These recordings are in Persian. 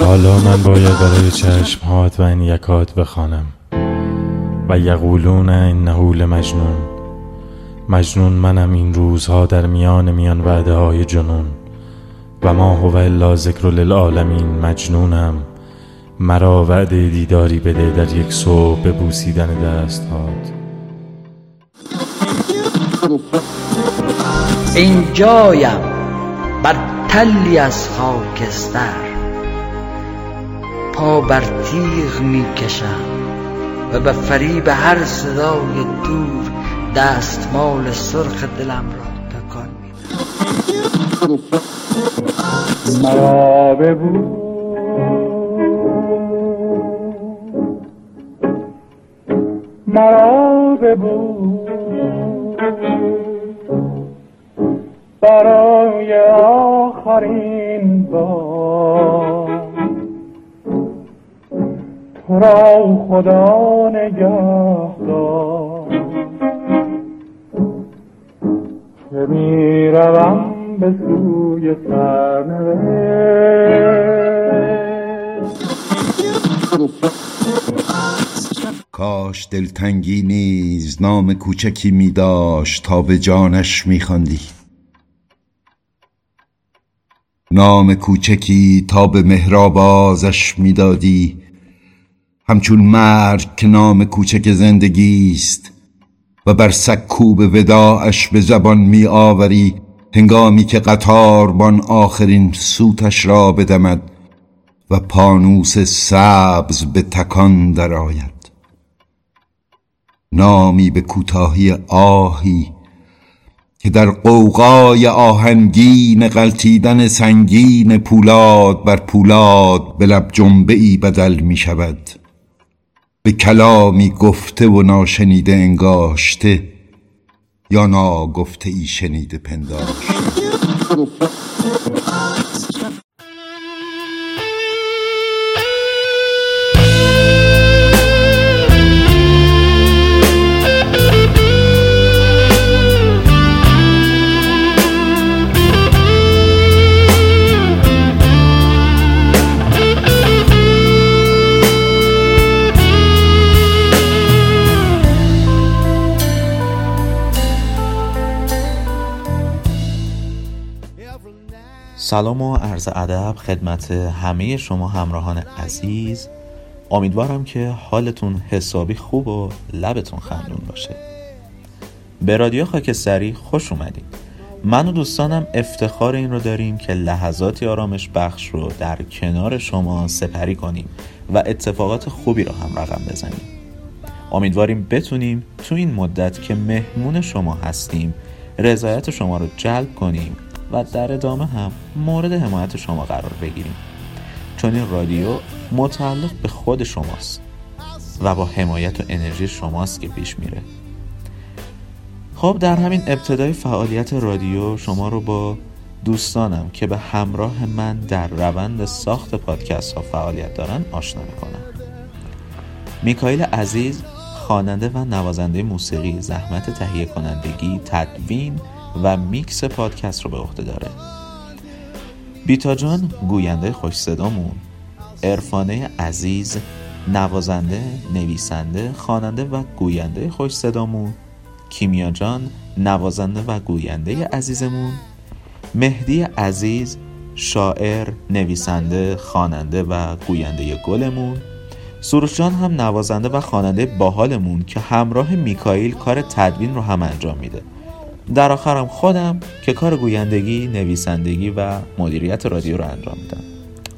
حالا من باید برای چشمهات و این یکات بخوانم و یقولون انه مجنون مجنون منم این روزها در میان میان وعده های جنون و ما هو الا ذکر للعالمین مجنونم. مرا وعده دیداری بده در یک صبح به بوسیدن دست هات این جایم بر تلی از خاکستر. پا بر تیغ می کشم و به فریب هر صدای دور دستمال سرخ دلم را تکان می مرا ببو. مرا ببو. برای آخرین بار. تو را خدا نگه که می روم به سوی کاش دلتنگی نیز نام کوچکی می داشت تا به جانش می خواندی نام کوچکی تا به مهرابازش می‌دادی. همچون مرگ که نام کوچک زندگی است و بر سکوب وداعش به زبان می آوری هنگامی که قطاربان آخرین سوتش را بدمد و پانوس سبز به تکان درآید. نامی به کوتاهی آهی که در قوقای آهنگین غلطیدن سنگین پولاد بر پولاد به لب جنبه ای بدل می شود به کلامی گفته و ناشنیده انگاشته یا ناگفته ای شنیده پنداشته. سلام و عرض ادب خدمت همه شما همراهان عزیز. امیدوارم که حالتون حسابی خوب و لبتون خندون باشه. به رادیو خاکستری خوش اومدید. من و دوستانم افتخار این رو داریم که لحظاتی آرامش بخش رو در کنار شما سپری کنیم و اتفاقات خوبی رو هم رقم بزنیم. امیدواریم بتونیم تو این مدت که مهمون شما هستیم رضایت شما رو جلب کنیم و در ادامه هم مورد حمایت شما قرار بگیریم. چون این رادیو متعلق به خود شماست و با حمایت و انرژی شماست که پیش میره. خب در همین ابتدای فعالیت رادیو شما رو با دوستانم که به همراه من در روند ساخت پادکست ها فعالیت دارن آشنا می‌کنم. میکایل عزیز خواننده و نوازنده موسیقی زحمت تهیه کنندگی تدوین و میکس پادکست رو به عهده داره. بیتا جان گوینده خوش صدامون. عرفانه عزیز نوازنده نویسنده خواننده و گوینده خوش صدامون. کیمیا جان نوازنده و گوینده عزیزمون. مهدی عزیز شاعر نویسنده خواننده و گوینده گلمون. سروش جان هم نوازنده و خواننده باحالمون که همراه میکائیل کار تدوین رو هم انجام میده. در آخرم خودم که کار گویندگی، نویسندگی و مدیریت رادیو رو انجام میدم.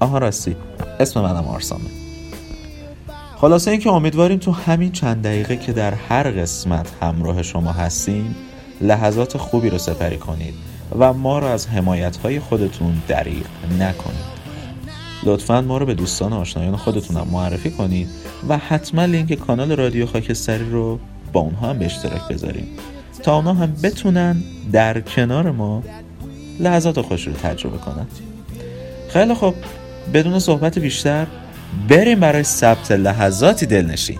آها راستی. اسم منم آرسامه. خلاصه اینکه امیدواریم تو همین چند دقیقه که در هر قسمت همراه شما هستیم لحظات خوبی رو سپری کنید و ما رو از حمایت های خودتون دریغ نکنید. لطفا ما رو به دوستان آشنایان خودتون هم معرفی کنید و حتما لینک کانال رادیو خاکستری رو با اونها هم به اشتراک بذاریم تا اونا هم بتونن در کنار ما لحظات خوش رو تجربه کنن. خیلی خب بدون صحبت بیشتر بریم برای ثبت لحظاتی دلنشین.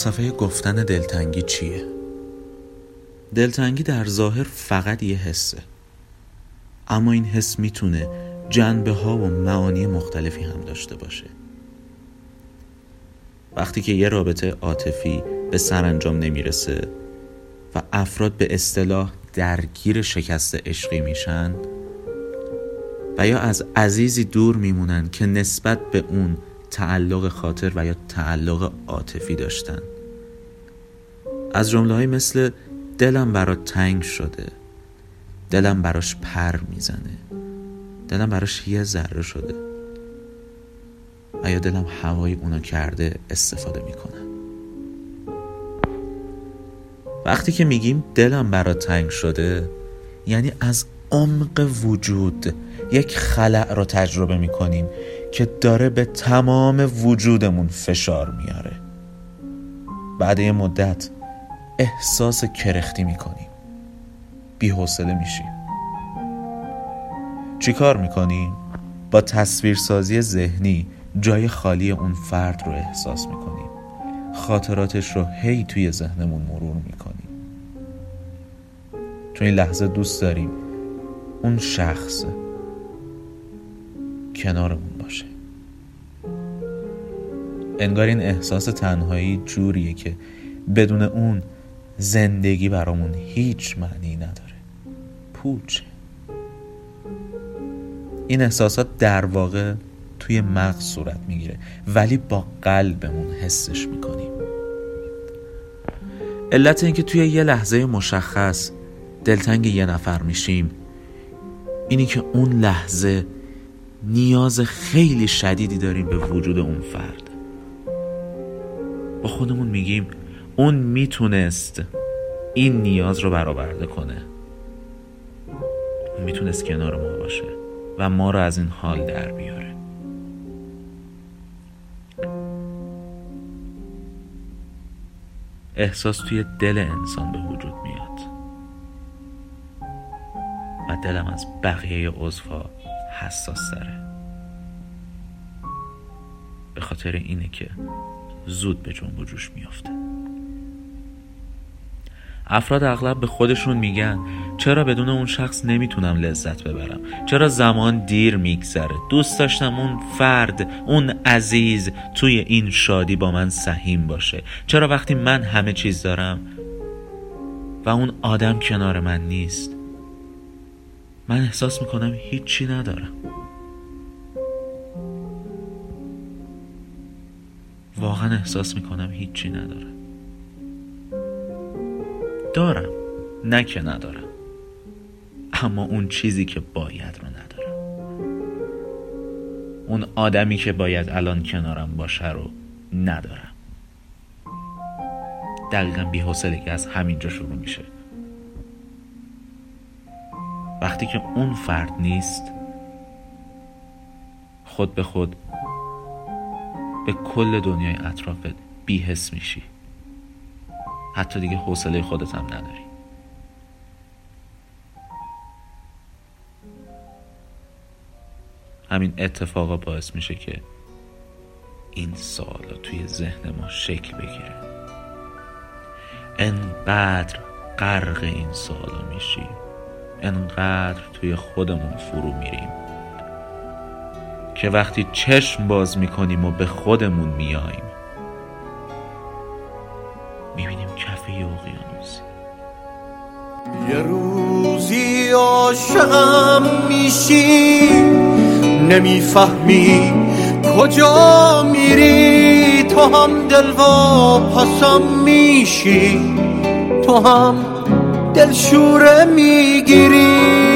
فلسفه گفتن دلتنگی چیه؟ دلتنگی در ظاهر فقط یه حسه اما این حس می‌تونه جنبه ها و معانی مختلفی هم داشته باشه وقتی که یه رابطه عاطفی به سرانجام نمی‌رسه و افراد به اصطلاح درگیر شکست عشقی میشن و یا از عزیزی دور میمونن که نسبت به اون تعلق خاطر و یا تعلق عاطفی داشتن. از جمله های مثل دلم برات تنگ شده دلم براش پر می‌زنه دلم براش یه ذره شده. و یا دلم هوای اونا کرده استفاده می‌کنم وقتی که میگیم دلم برات تنگ شده یعنی از عمق وجود یک خلع رو تجربه می‌کنیم. که داره به تمام وجودمون فشار میاره. بعد یه مدت احساس کرختی می‌کنیم بی حوصله میشیم چی کار می‌کنیم؟ با تصویرسازی ذهنی جای خالی اون فرد رو احساس می‌کنیم خاطراتش رو هی توی ذهنمون مرور می‌کنیم تو این لحظه دوست داریم. اون شخص. کنارمون. انگار این احساس تنهایی جوریه که بدون اون زندگی برامون هیچ معنی نداره. پوچه این احساسات در واقع توی مغز صورت می‌گیره ولی با قلبمون حسش می‌کنیم. علت اینکه توی یه لحظه مشخص دلتنگ یه نفر میشیم اینی که اون لحظه نیاز خیلی شدیدی داریم به وجود اون فرد. با خودمون میگیم اون می‌تونست این نیاز رو برآورده کنه. اون می‌تونست کنار ما باشه و ما رو از این حال در بیاره. احساس توی دل انسان به وجود میاد. و دلم از بقیه عضوها حساس داره به خاطر اینه که زود به جنب و جوش میافته. افراد اغلب به خودشون میگن چرا بدون اون شخص نمی‌تونم لذت ببرم؟ چرا زمان دیر میگذره؟ دوست داشتم اون فرد اون عزیز توی این شادی با من سهیم باشه. چرا وقتی من همه چیز دارم و اون آدم کنار من نیست من احساس می‌کنم هیچی ندارم؟ واقعا احساس می‌کنم هیچی ندارم دارم نه که ندارم. اما اون چیزی که باید رو ندارم. اون آدمی که باید الان کنارم باشه رو ندارم. دقیقا که از همینجا شروع میشه. وقتی که اون فرد نیست خود به خود به کل دنیای اطرافت بیحس میشی. حتی دیگه حوصله خودت هم نداری. همین اتفاقا باعث میشه که این سالا توی ذهن ما شکل بگیره. انقدر غرق این سالا میشیم انقدر توی خودمون فرو میریم. که وقتی چشم باز می‌کنیم و به خودمون میاییم می‌بینیم کفه اقیانوسی یه روزی عاشقم میشی نمی‌فهمی کجا میری. تو هم دل و پسم میشی تو هم دلشوره می‌گیری.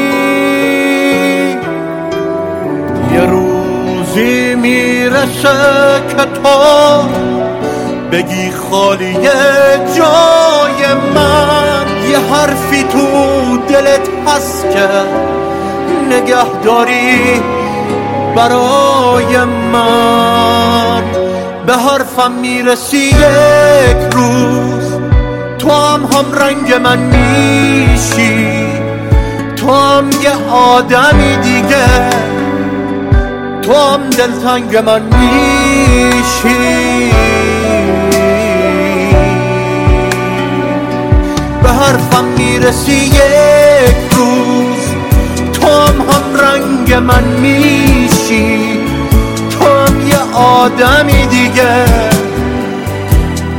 روزی می‌رسه که تو بگی خالی جای من. یه حرفی تو دلت هست که نگهداری برای من. به حرفم می‌رسی یک روز. تو هم هم رنگ من میشی. تو هم یه آدمی دیگه. تو هم دلتنگ من میشی. به حرفم می‌رسی یک روز تو هم هم رنگ من میشی. تو هم یه آدمی دیگه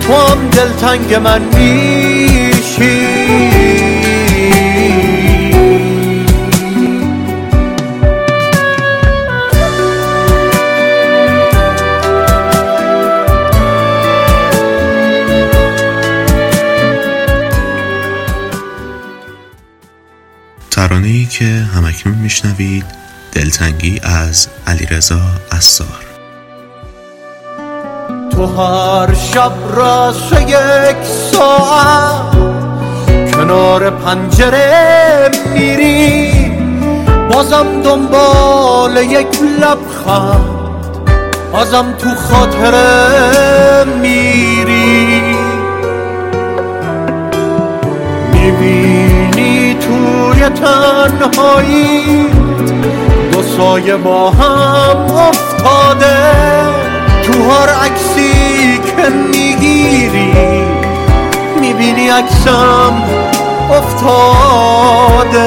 تو هم دلتنگ من میشی. ترانه ای که همکنون میشنوید دلتنگی از علیرضا اسار تو هر شب راست یک ساعت کنار پنجره میری بازم دنبال یک لبخند بازم تو خاطره میری. می‌بینی تنهایی دو سایه با هم افتاده. تو هر عکسی که می‌گیری می‌بینی عکسم افتاده.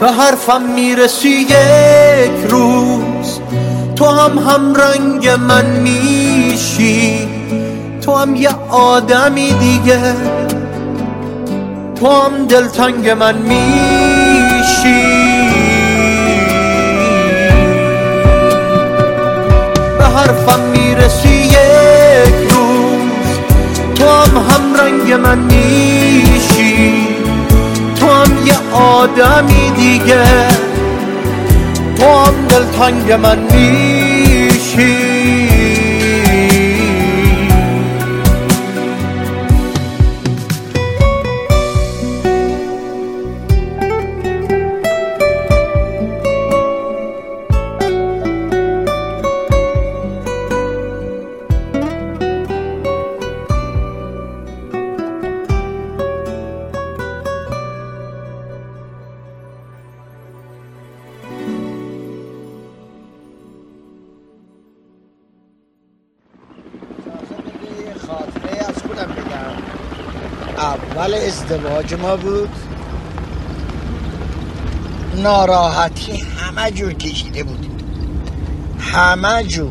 به حرفم می‌رسی یک روز. تو هم هم رنگ من میشی. تو هم یه آدمی دیگه. هم دلتنگ من میشی. به حرفم می‌رسی یک روز تو هم هم رنگ من میشی. تو هم یه آدمی دیگه تو هم دلتنگ من میشی. ازدواج ما بود. ناراحتی همه جور کشیده بودیم همه جور.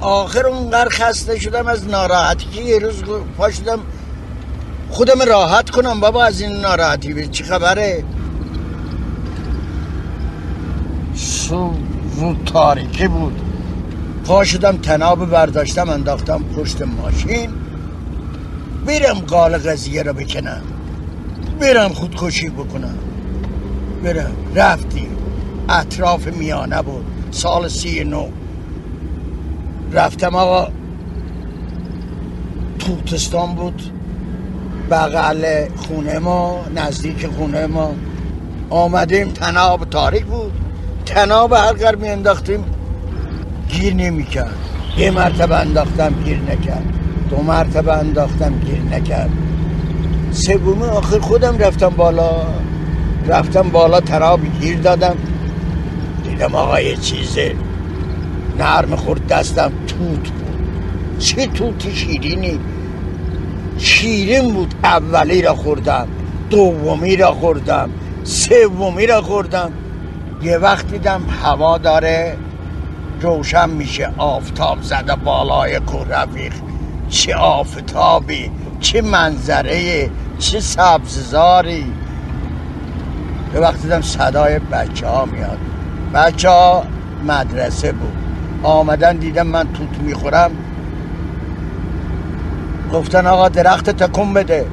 آخر اونقدر خسته شدم از ناراحتی که یه روز پا شدم. خودم راحت کنم بابا از این ناراحتی. به چی خبره؟ سو رو تاریکی بود. پا شدم تناب برداشتم انداختم پشت ماشین. برم قال قضیه رو بکنم. برم خودکشی بکنم. برم. رفتیم اطراف میانه بود. سال سی نو رفتم آقا. توتستان بود. بغل خونه ما نزدیک خونه ما. آمدیم. تناب تاریک بود. تناب هر قرار می انداختیم گیر نمی‌کرد یه مرتبه انداختم گیر نکرد. دو مرتبه انداختم گیر نکرد. سومی آخر خودم رفتم بالا. رفتم بالا تراب گیر دادم. دیدم آقا یه چیزه نرم خورد دستم توت بود. چه توتی شیرینی. شیرین بود. اولی را خوردم دومی را خوردم سومی را خوردم. یه وقت دیدم هوا داره روشن میشه آفتاب زده بالای کوه رفیق چه آفتابی چه منظره. چه سبززاری؟ به وقت دیدم صدای بچه ها میاد. بچه ها مدرسه بود. آمدن دیدم من توت می‌خورم. گفتن آقا درخت تکون بده.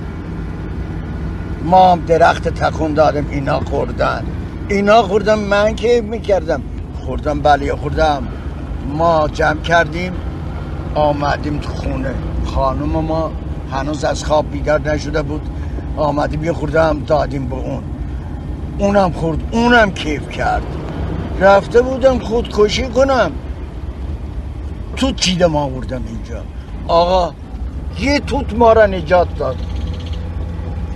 ما هم درخت تکون دادم اینا خوردن. اینا خوردم من که می‌کردم؟ خوردم بله خوردم. ما جمع کردیم آمدیم تو خونه. خانم ما هنوز از خواب بیدار نشده بود. آمدیم یه خوردم دادیم به اون. اونم خورد اونم کیف کرد. رفته بودم خودکشی کنم. توت چیدم آوردم اینجا؟ آقا یه توت ما را نجات داد.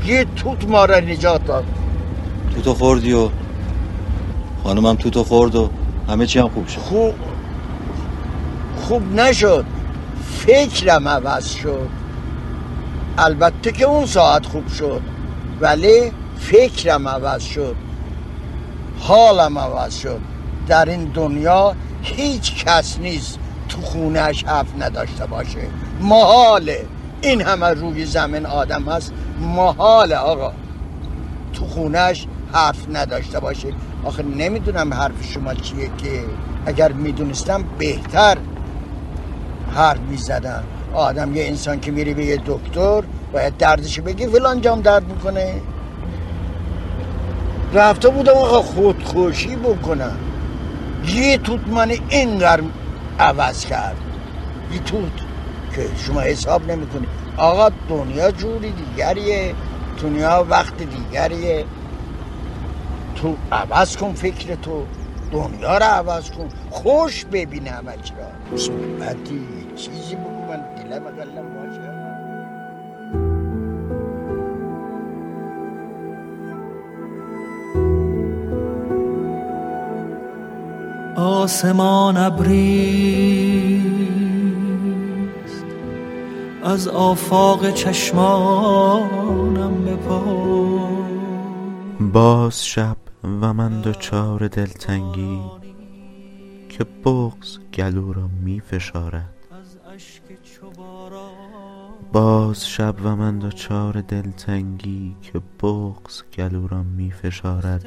یه توت ما را نجات داد. تو خوردی و خانمم تو خورد و همه چی هم خوب شد. خوب خوب نشد. فکرم عوض شد. البته که اون ساعت خوب شد ولی فکرم عوض شد حالم عوض شد. در این دنیا هیچ کس نیست تو خونهش حرف نداشته باشه. محاله. این همه روی زمین آدم هست. محاله آقا. تو خونهش حرف نداشته باشه. آخه نمی‌دونم حرف شما چیه که اگر می‌دونستم بهتر حرف می‌زدم. آدم یه انسان که میری به یه دکتر باید دردش بگی فلان جام درد می‌کنه. رفته بودم آقا خودخوشی بکنم. یه توت من اینقدر عوض کرد. یه توت که شما حساب نمی‌کنی. آقا دنیا جوری دیگریه دنیا وقت دیگریه. تو عوض کن فکر تو دنیا رو عوض کن. خوش ببینه همه را صحبتی چیزی بگو قلم باشه. آسمان ابریست. از آفاق چشمانم بپا باز شب و من دچار دلتنگی که بغز گلو را می فشارد باز شب و من دچار دلتنگی که بغز گلو را می فشارد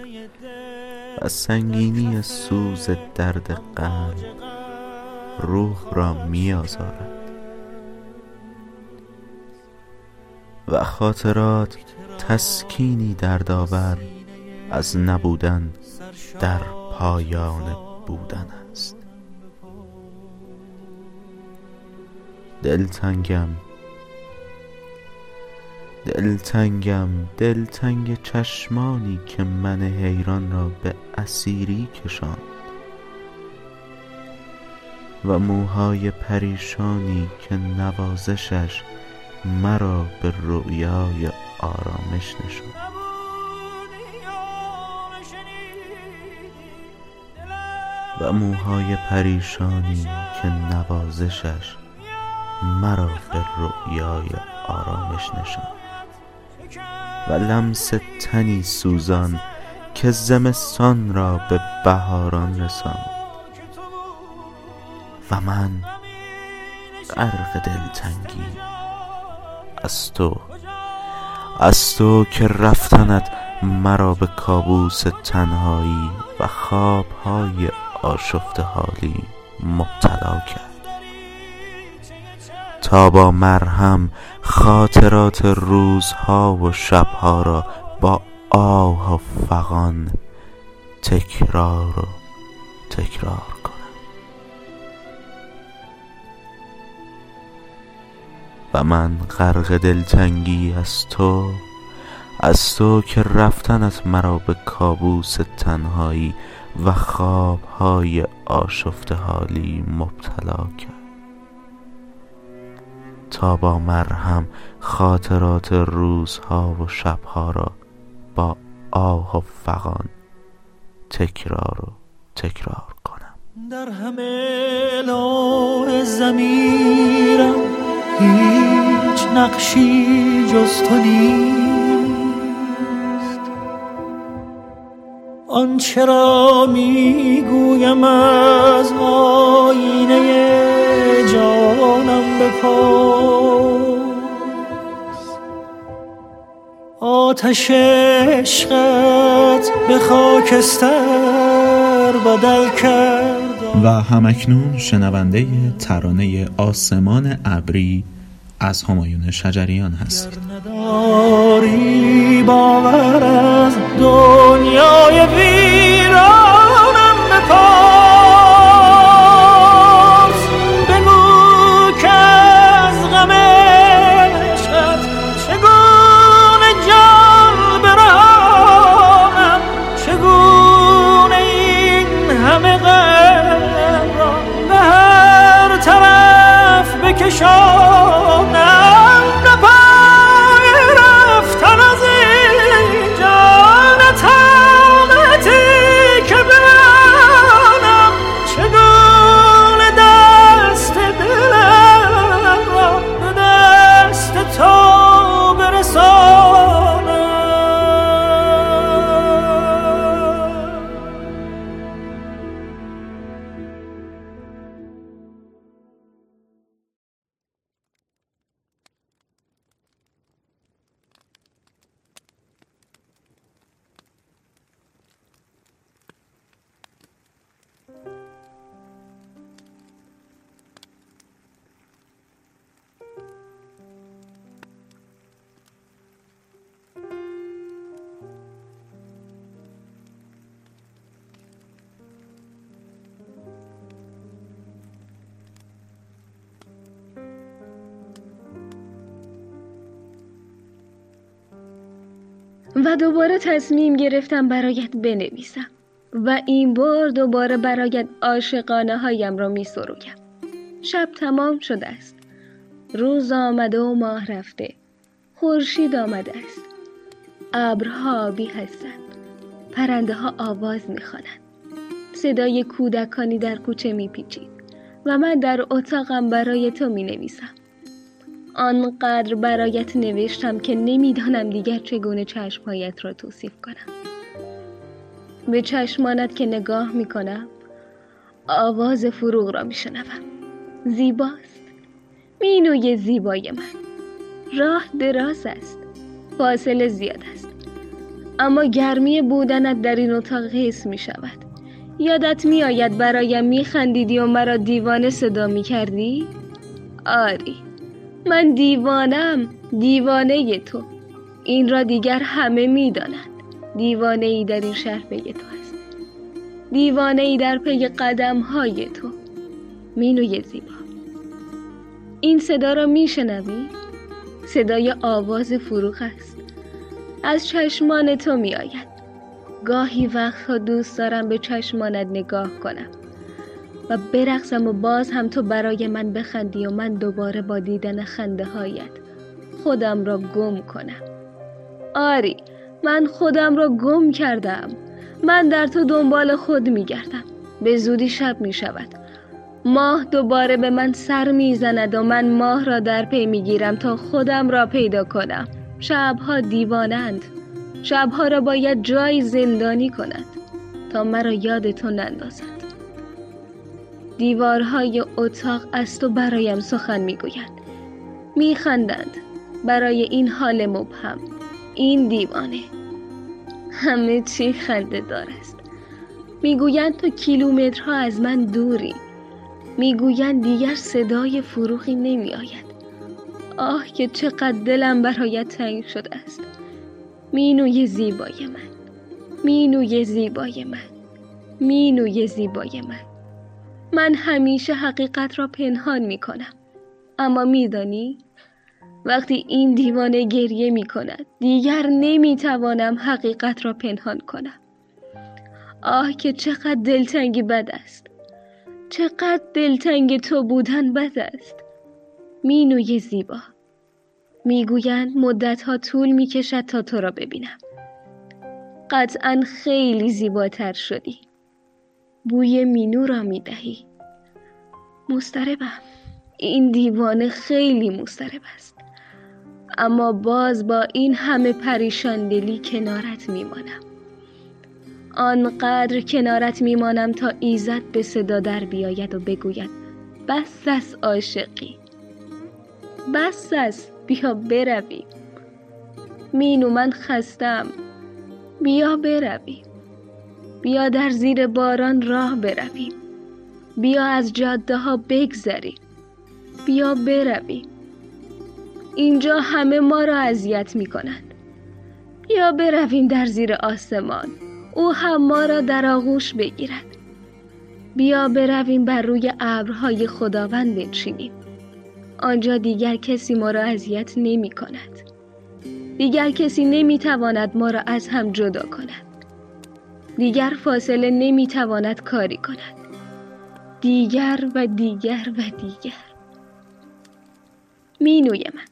و سنگینی سوز درد قلب روح را می آزارد. و خاطرات تسکینی دردآور از نبودن در پایان بودن است. دلتنگم دلتنگم دلتنگ چشمانی که من حیران را به اسیری کشاند. و موهای پریشانی که نوازشش مرا به رؤیای آرامش نشاند. و موهای پریشانی که نوازشش مرا به رؤیای آرامش نشاند. و لمس تنی سوزان که زمستان را به بهاران رساند. و من غرق دلتنگی از تو از تو که رفتنت مرا به کابوس تنهایی و خوابهای آشفته حالی مبتلا کرد. تا با مرهم خاطرات روزها و شبها را با آه و فغان تکرار و تکرار کنم. و من غرق دلتنگی از تو از تو که رفتنت مرا به کابوس تنهایی و خوابهای آشفته حالی مبتلا کرد. تا با مرهم خاطرات روزها و شبها را با آه و فغان تکرار و تکرار کنم. در همه لون زمیرم هیچ نقشی جز تو نیست. آنچه را می‌گویم از آینه جانم بپرس. آتش عشقت به خاکستر بدل کرد و همکنون شنونده ترانه آسمان ابری از همایون شجریان نداری باور از دنیای ویرانم طرف بکشانم تصمیم گرفتم برایت بنویسم و این بار دوباره برایت عاشقانه هایم را می سرویم. شب تمام شده است. روز آمده و ماه رفته. خورشید آمده است. ابرها آبی هستند. پرنده ها آواز می‌خوانند. صدای کودکانی در کوچه میپیچید و من در اتاقم برای تو می نویسم آنقدر برایت نوشتم که نمی‌دانم دیگر چگونه چشمهایت را توصیف کنم. به چشمانت که نگاه می کنم آواز فروغ را می شنوم زیباست. مینوی زیبای من. راه دراز است. فاصله زیاد است. اما گرمی بودنت در این اتاق حس می شود یادت می آید برایم می خندیدی و مرا دیوانه صدا می کردی؟ آری. من دیوانم دیوانه تو. این را دیگر همه می دانند دیوانه ای در این شهر پی تو است دیوانه ای در پی قدم های تو. مینوی زیبا. این صدا را می شنوی؟ صدای آواز فروغ است. از چشمان تو می آید گاهی وقتها دوست دارم به چشمانت نگاه کنم. و برقصم و باز هم تو برای من بخندی و من دوباره با دیدن خنده هایت خودم را گم کنم. آری من خودم را گم کردم. من در تو دنبال خود می گردم به زودی شب می شود ماه دوباره به من سر می‌زند و من ماه را در پی می‌گیرم تا خودم را پیدا کنم. شبها دیوانند. شبها را باید جای زندانی کند تا مرا یاد تو نندازد. دیوارهای اتاق از تو برایم سخن می‌گویند. میخندند. برای این حال مبهم. این دیوانه. همه چی خنده دار است. می‌گویند تو کیلومترها از من دوری. می‌گویند دیگر صدای فروغی نمی آید آه که چقدر دلم برایت تنگ شده است. مینوی زیبای من. مینوی زیبای من. مینوی زیبای من. من همیشه حقیقت را پنهان می کنم اما میدانی وقتی این دیوانه گریه می کند دیگر نمی توانم حقیقت را پنهان کنم. آه که چقدر دلتنگی بد است. چقدر دلتنگ تو بودن بد است. مینوی زیبا. می‌گویند مدتها طول می‌کشد تا تو را ببینم. قطعا خیلی زیباتر شدی. بوی مینو را می‌دهی. مستربم این دیوانه خیلی مسترب است. اما باز با این همه پریشان دلی کنارت میمانم. آنقدر کنارت میمانم تا ایزد به صدا در بیاید و بگوید بس از عاشقی. بس از بیا بروی مینو من خستم. بیا برویم. بیا در زیر باران راه برویم. بیا از جاده ها بگذریم. بیا برویم. اینجا همه ما را اذیت می کنند بیا برویم در زیر آسمان. او هم ما را در آغوش بگیرد. بیا برویم بر روی ابرهای خداوند بنشینیم. آنجا دیگر کسی ما را اذیت نمی کند دیگر کسی نمی تواند ما را از هم جدا کند. دیگر فاصله نمی تواند کاری کند. دیگر و دیگر و دیگر. مینوی من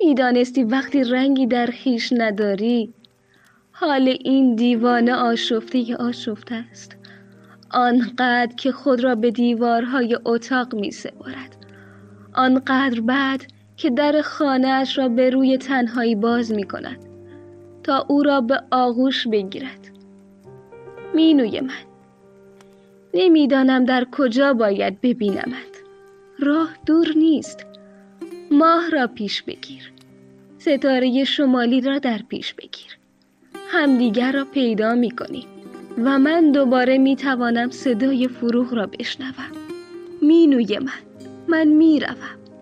می‌دانستی وقتی رنگی در خیش نداری حال این دیوانه آشفته آشفته است. آنقدر که خود را به دیوارهای اتاق می سپارد آنقدر بعد که در خانهاش را به روی تنهایی باز می کند تا او را به آغوش بگیرد. مینوی من نمی‌دانم در کجا باید ببینمت. راه دور نیست. ماه را پیش بگیر. ستاره شمالی را در پیش بگیر. همدیگر را پیدا می کنیم و من دوباره می توانم صدای فروغ را بشنوم. مینوی من من می‌روم.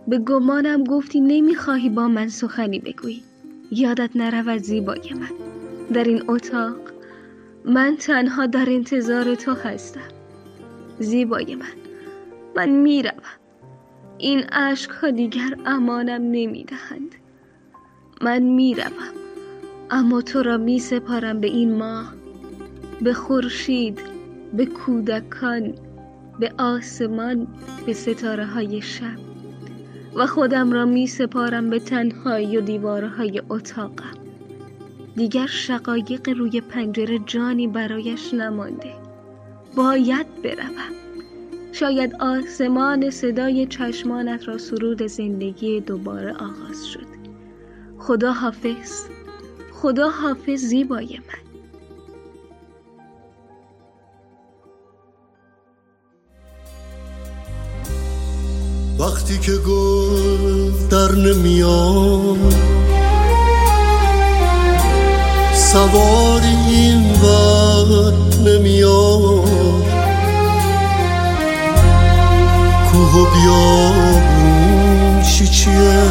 به گمانم گفتی نمی‌خواهی با من سخنی بگویی. یادت نرود زیبای من. در این اتاق من تنها در انتظار تو هستم. زیبای من. من می‌روم. این عشق ها دیگر امانم نمی‌دهند. من می‌روم. اما تو را می سپارم به این ماه. به خورشید به کودکان به آسمان به ستاره های شب. و خودم را می سپارم به تنهایی و دیوارهای اتاقم. دیگر شقایق روی پنجره جانی برایش نمانده. باید بروم. شاید آسمان صدای چشمانت را سرود زندگی دوباره آغاز شد. خدا حافظ. خدا حافظ زیبای من. وقتی که گل در نمیاد سواری این ور نمیاد. کوه و بیابون چیه؟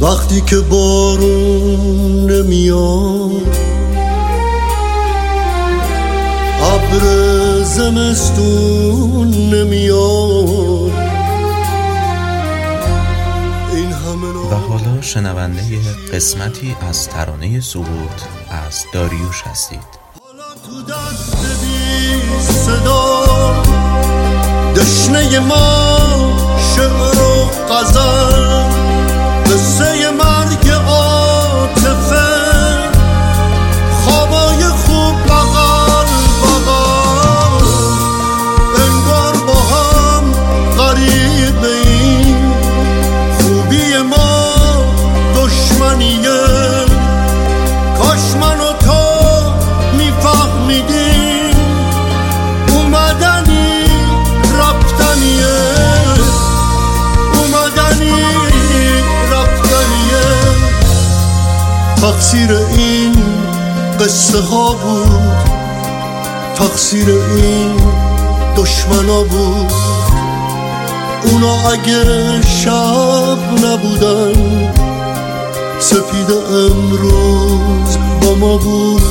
وقتی که بارون نمیاد. ابر زمستون نمیاد. شنونده قسمتی از ترانه سقوط از داریوش هستید. تو دست بی صدا دشنه ما شعر و غزل قصه مرگ عاطفه. خوابای تقصیر این قصه ها بود. تقصیر این دشمنا بود. اونا اگه شب نبودن سپید امروز با ما بود.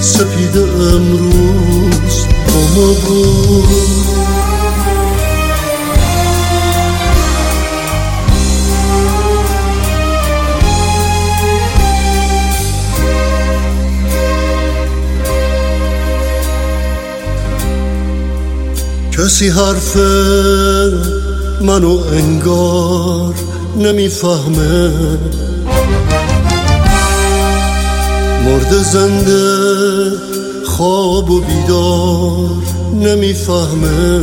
سپید امروز با ما بود. کسی حرف منو انگار نمی‌فهمه. مرد زنده خواب و بیدار نمی‌فهمه.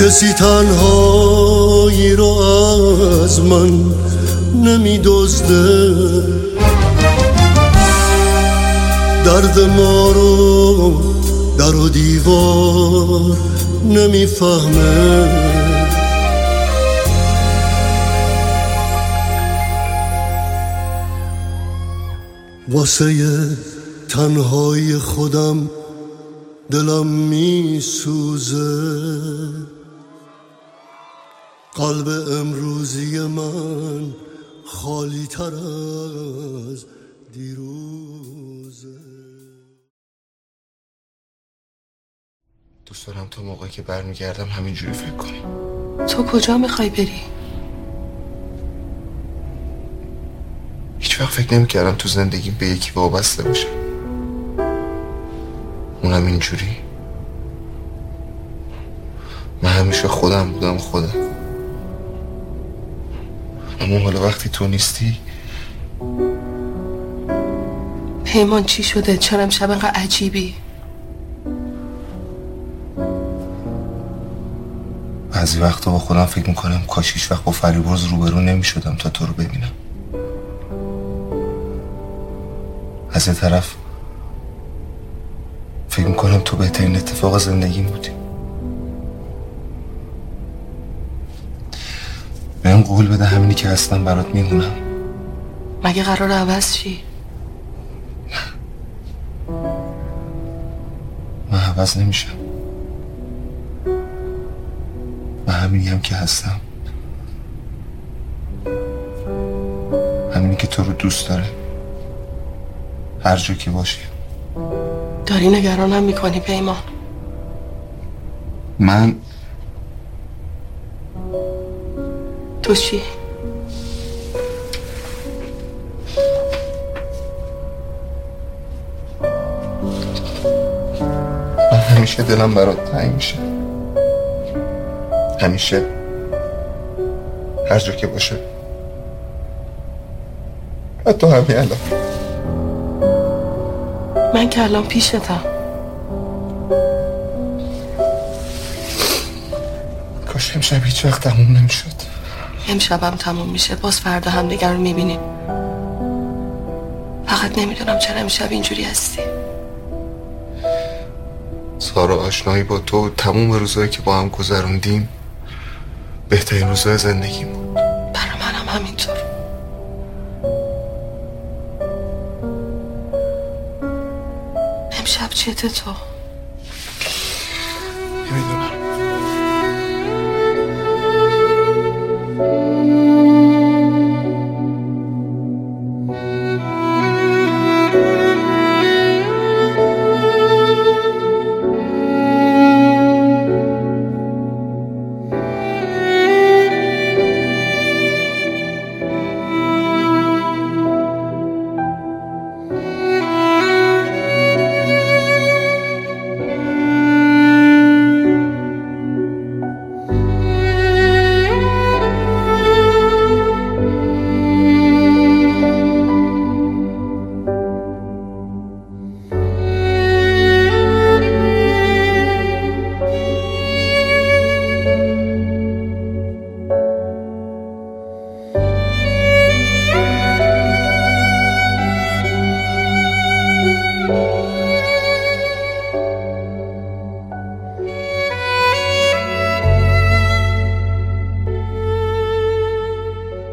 کسی تنهایی رو از من نمیدزده. درد ما رو در و دیوار نمی‌فهمه. واسه تنهای خودم دلم میسوزه. قلب امروزی من خالی تر از دیروزه. دوست دارم تا موقعی که برمیگردم همینجوری فکر کنی تو کجا می‌خوای بری؟ هیچ وقت فکر نمی‌کردم تو زندگی به یکی وابسته باشم اونم اینجوری من همیشه خودم بودم خودم اما حالا وقتی تو نیستی پیمان چی شده؟ چرا امشب انقدر عجیبی؟ بعضی وقتا با خودم فکر می‌کنم کاش هیچ وقت با فریبرز روبرو نمی‌شدم تا تو رو ببینم. از یه طرف فکر می‌کنم تو بهترین اتفاق زندگیم بودی. بهم قول بده همینی که هستم برات میمونم. مگه قرار عوض شی؟ من عوض نمیشم. من همینی هم که هستم. همینی که تو رو دوست داره. هر جا که باشی. داری نگرانم می‌کنی پیمان. من تو چی؟ من همیشه دلم برات تنگ میشه. همیشه. هر جا که باشه. حتی همین الان. من که الان پیشتم. کاش امشب هیچ وقت تموم نمی‌شد. امشبم تموم میشه. باز فردا هم دیگر رو می‌بینیم. فقط نمی‌دونم چرا امشب اینجوری هستی. سارا آشنایی با تو تموم روزهایی که با هم گذروندیم. بهترین روزهای زندگیم بود. برای منم همینطور. امشب چته تو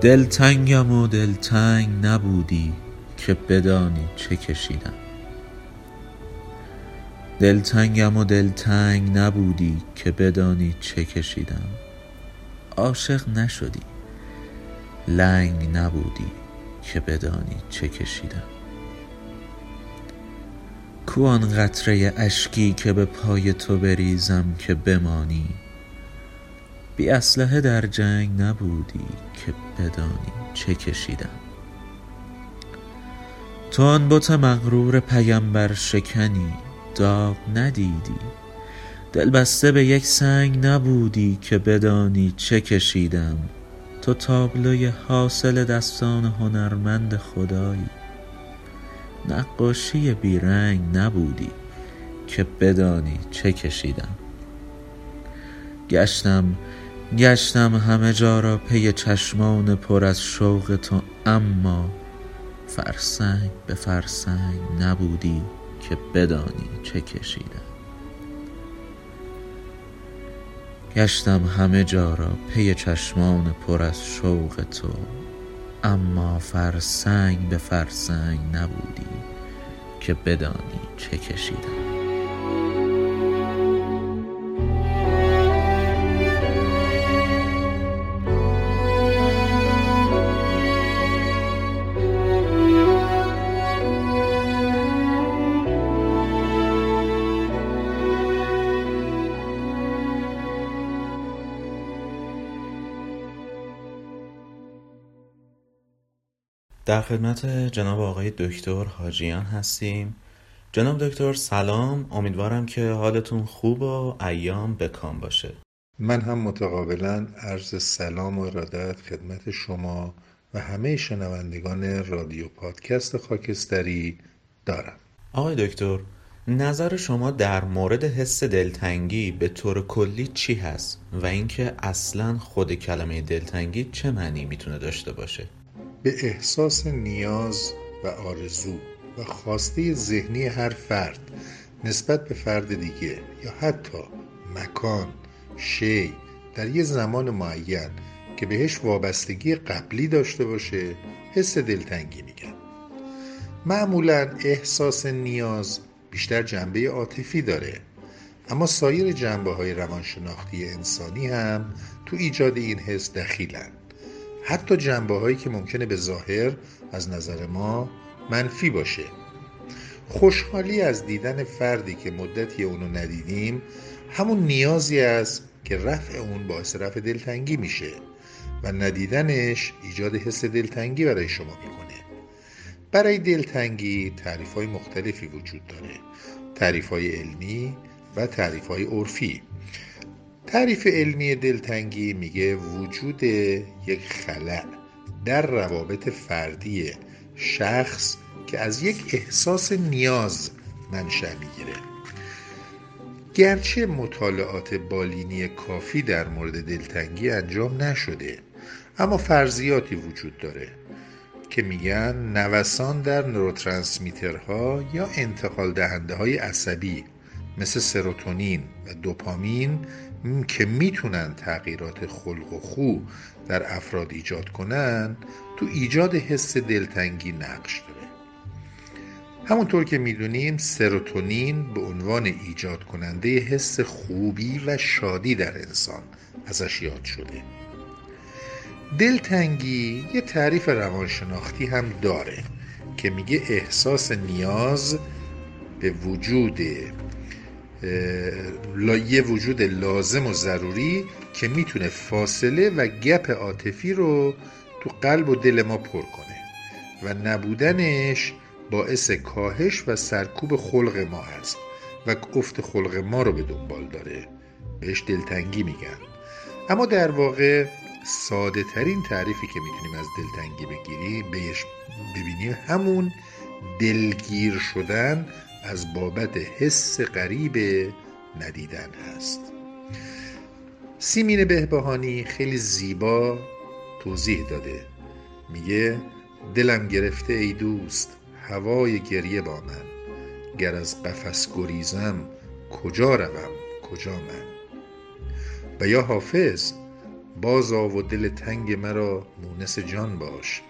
دلتنگم و دلتنگ نبودی که بدانی چه کشیدم. دلتنگم و دلتنگ نبودی که بدانی چه کشیدم. عاشق نشدی لنگ نبودی که بدانی چه کشیدم. کو آن قطره اشکی که به پای تو بریزم که بمانی بی اسلحه در جنگ نبودی که بدانی چه کشیدم. تو آن بت مغرور پیمبر شکنی داغ ندیدی. دل بسته به یک سنگ نبودی که بدانی چه کشیدم. تو تابلوی حاصل دستان هنرمند خدایی. نقاشی بیرنگ نبودی که بدانی چه کشیدم. گشتم گشتم همه جا را پی چشمان پر از شوق تو اما فرسنگ به فرسنگ نبودی که بدانی چه کشیدم. گشتم همه جا را پی چشمان پر از شوق تو اما فرسنگ به فرسنگ نبودی که بدانی چه کشیدم. در خدمت جناب آقای دکتر حاجیان هستیم. جناب دکتر سلام. امیدوارم که حالتون خوب و ایام بکام باشه. من هم متقابلا عرض سلام و ارادت خدمت شما و همه شنوندگان رادیو پادکست خاکستری دارم. آقای دکتر نظر شما در مورد حس دلتنگی به طور کلی چی هست؟ و اینکه اصلا خود کلمه دلتنگی چه معنی می‌تونه داشته باشه؟ به احساس نیاز و آرزو و خواسته ذهنی هر فرد نسبت به فرد دیگه یا حتی مکان شی در یه زمان معین که بهش وابستگی قبلی داشته باشه حس دلتنگی میگن معمولا احساس نیاز بیشتر جنبه عاطفی داره اما سایر جنبه های روانشناختی انسانی هم تو ایجاد این حس دخیلن. حتی جنبه هایی که ممکنه به ظاهر از نظر ما منفی باشه. خوشحالی از دیدن فردی که مدتی اونو ندیدیم همون نیازی است که رفع اون باعث رفع دلتنگی میشه و ندیدنش ایجاد حس دلتنگی برای شما می‌کنه. برای دلتنگی تعریف های مختلفی وجود داره. تعریف های علمی و تعریف های عرفی. تعریف علمی دلتنگی میگه وجود یک خلع در روابط فردی شخص که از یک احساس نیاز منشأ می‌گیره. گرچه مطالعات بالینی کافی در مورد دلتنگی انجام نشده اما فرضیاتی وجود داره که میگن نوسان در نوروترانسمیترها یا انتقال دهنده های عصبی مثل سروتونین و دوپامین که می‌تونن تغییرات خلق و خو در افراد ایجاد کنن تو ایجاد حس دلتنگی نقش داره. همونطور که می‌دونیم سروتونین به عنوان ایجاد کننده حس خوبی و شادی در انسان ازش یاد شده. دلتنگی یه تعریف روانشناختی هم داره که میگه احساس نیاز به وجود یه وجود لازم و ضروری که می‌تونه فاصله و گپ عاطفی رو تو قلب و دل ما پر کنه و نبودنش باعث کاهش و سرکوب خلق ما هست و افت خلق ما رو به دنبال داره. بهش دلتنگی میگن. اما در واقع ساده ترین تعریفی که می‌تونیم از دلتنگی بگیری بهش ببینیم همون دلگیر شدن از بابت حس غریب ندیدن هست. سیمین بهبهانی خیلی زیبا توضیح داده. میگه دلم گرفته ای دوست هوای گریه با من. گر از قفس گریزم کجا روم کجا من؟ و یا حافظ باز و دل تنگ مرا مونس جان باش.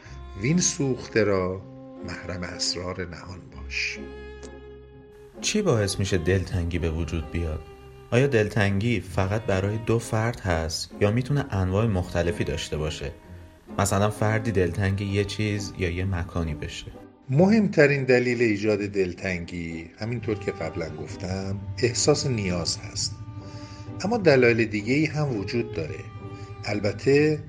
وین سوخته را محرم اسرار نهان باش. چی باعث میشه دلتنگی به وجود بیاد؟ آیا دلتنگی فقط برای دو فرد هست یا می‌تونه انواع مختلفی داشته باشه؟ مثلا فردی دلتنگ یه چیز یا یه مکانی بشه مهمترین دلیل ایجاد دلتنگی همینطور که قبلا گفتم احساس نیاز هست اما دلایل دیگه ای هم وجود داره البته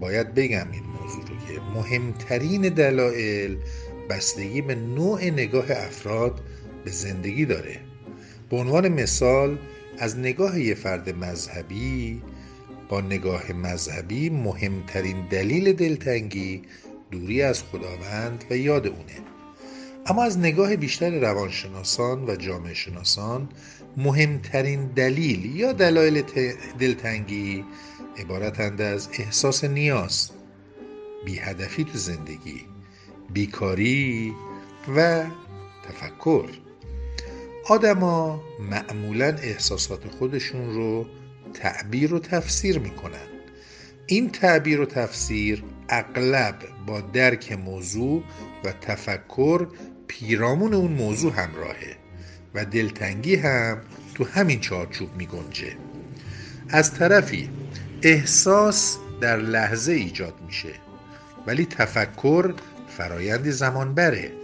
باید بگم این موضوع رو که مهمترین دلایل بستگی به نوع نگاه افراد به زندگی داره. به عنوان مثال از نگاه یه فرد مذهبی با نگاه مذهبی مهمترین دلیل دلتنگی دوری از خداوند و یاد اونه. اما از نگاه بیشتر روانشناسان و جامعه شناسان مهمترین دلیل یا دلایل دلتنگی عبارتند از احساس نیاز بیهدفی تو زندگی بیکاری و تفکر. آدما معمولا احساسات خودشون رو تعبیر و تفسیر می‌کنن. این تعبیر و تفسیر اغلب با درک موضوع و تفکر پیرامون اون موضوع همراهه و دلتنگی هم تو همین چارچوب می گنجه از طرفی احساس در لحظه ایجاد میشه ولی تفکر فرایند زمان بره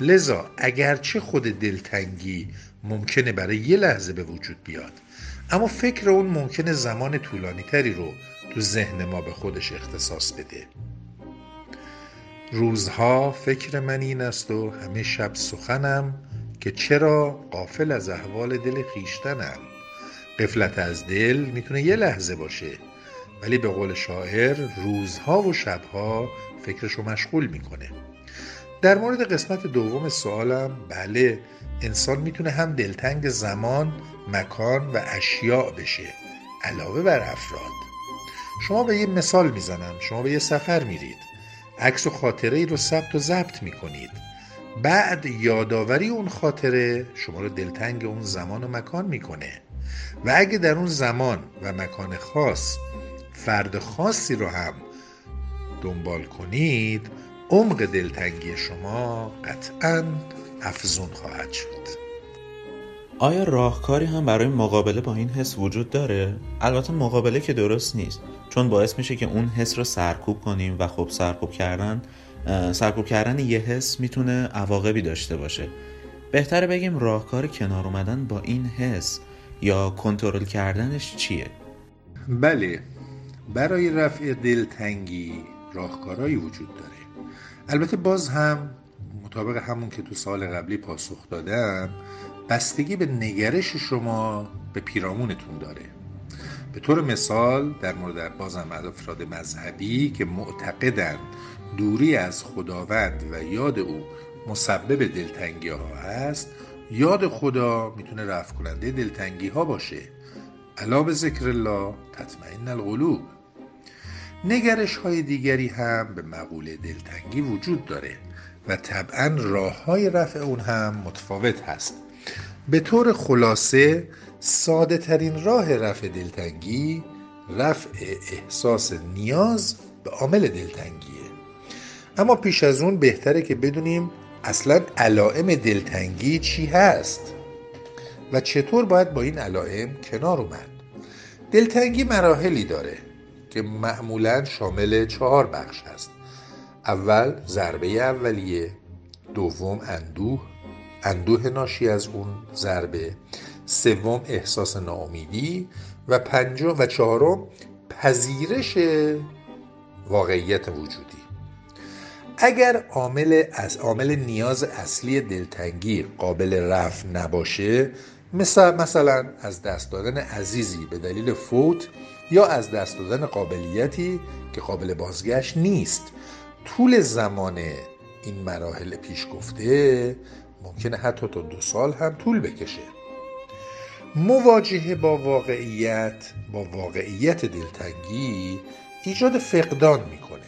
لذا اگرچه خود دلتنگی ممکنه برای یه لحظه به وجود بیاد اما فکر اون ممکنه زمان طولانی تری رو تو ذهن ما به خودش اختصاص بده. روزها فکر من این است و همه شب سخنم که چرا قافل از احوال دل خیشتنم قفلت از دل می‌تونه یه لحظه باشه ولی به قول شاعر روزها و شبها فکرشو مشغول می‌کنه. در مورد قسمت دوم سوالم بله انسان می‌تونه هم دلتنگ زمان، مکان و اشیاء بشه علاوه بر افراد. شما به یه مثال می‌زنم شما به یه سفر میرید. عکس و خاطره ای رو ثبت و ضبط می‌کنید. بعد یادآوری اون خاطره شما رو دلتنگ اون زمان و مکان می‌کنه. و اگه در اون زمان و مکان خاص فرد خاصی رو هم دنبال کنید عمق دلتنگی شما قطعا افزون خواهد شد آیا راهکاری هم برای مقابله با این حس وجود داره؟ البته مقابله که درست نیست چون باعث میشه که اون حس رو سرکوب کنیم و خب سرکوب کردن سرکوب کردن یه حس می‌تونه عواقبی داشته باشه بهتره بگیم راهکار کنار اومدن با این حس یا کنترل کردنش چیه؟ بله برای رفع دلتنگی راهکارهایی وجود داره البته باز هم مطابق همون که تو سال قبلی پاسخ دادم بستگی به نگرش شما به پیرامونتون داره. به طور مثال در مورد بازم افراد مذهبی که معتقدند دوری از خداوند و یاد او مسبب دلتنگی ها هست یاد خدا می‌تونه رفع کننده دلتنگی ها باشه. علا به ذکر الله تطمئن القلوب. نگرش های دیگری هم به مقوله دلتنگی وجود داره و طبعا راه های رفع اون هم متفاوت هست. به طور خلاصه ساده ترین راه رفع دلتنگی رفع احساس نیاز به عامل دلتنگیه. اما پیش از اون بهتره که بدونیم اصلا علائم دلتنگی چی هست و چطور باید با این علائم کنار اومد. دلتنگی مراحلی داره. که معمولا شامل چهار بخش هست. اول ضربه اولیه. دوم اندوه. اندوه ناشی از اون ضربه. سوم احساس ناامیدی. و پنجم و چهارم پذیرش واقعیت وجودی. اگر عامل از عامل نیاز اصلی دلتنگی قابل رفع نباشه مثل مثلا از دست دادن عزیزی به دلیل فوت یا از دست دادن قابلیتی که قابل بازگشت نیست. طول زمان این مراحل پیش گفته ممکنه حتی تا دو سال هم طول بکشه. مواجهه با واقعیت با واقعیت دلتنگی ایجاد فقدان می‌کنه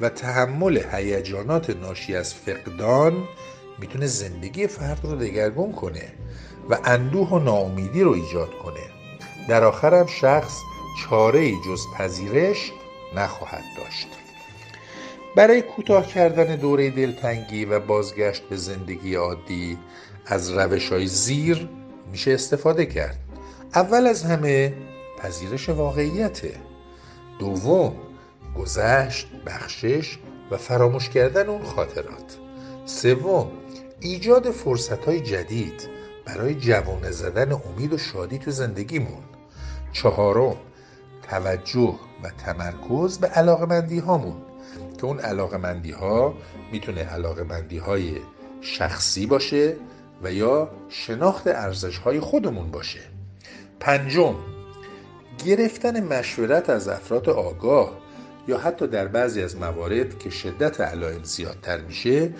و تحمل هیجانات ناشی از فقدان می‌تونه زندگی فرد رو دگرگون کنه و اندوه و ناامیدی رو ایجاد کنه. در آخرم شخص چاره ای جز پذیرش نخواهد داشت. برای کوتاه کردن دوره دلتنگی و بازگشت به زندگی عادی از روش های زیر میشه استفاده کرد. اول از همه پذیرش واقعیته دوم گذشت بخشش و فراموش کردن اون خاطرات. سوم ایجاد فرصت های جدید برای جوانه زدن امید و شادی تو زندگیمون. چهارم توجه و تمرکز به علاقمندی هامون که اون علاقمندی ها می‌تونه علاقمندی های شخصی باشه و یا شناخت ارزش های خودمون باشه. پنجم گرفتن مشورت از افراد آگاه یا حتی در بعضی از موارد که شدت علائم زیادتر میشه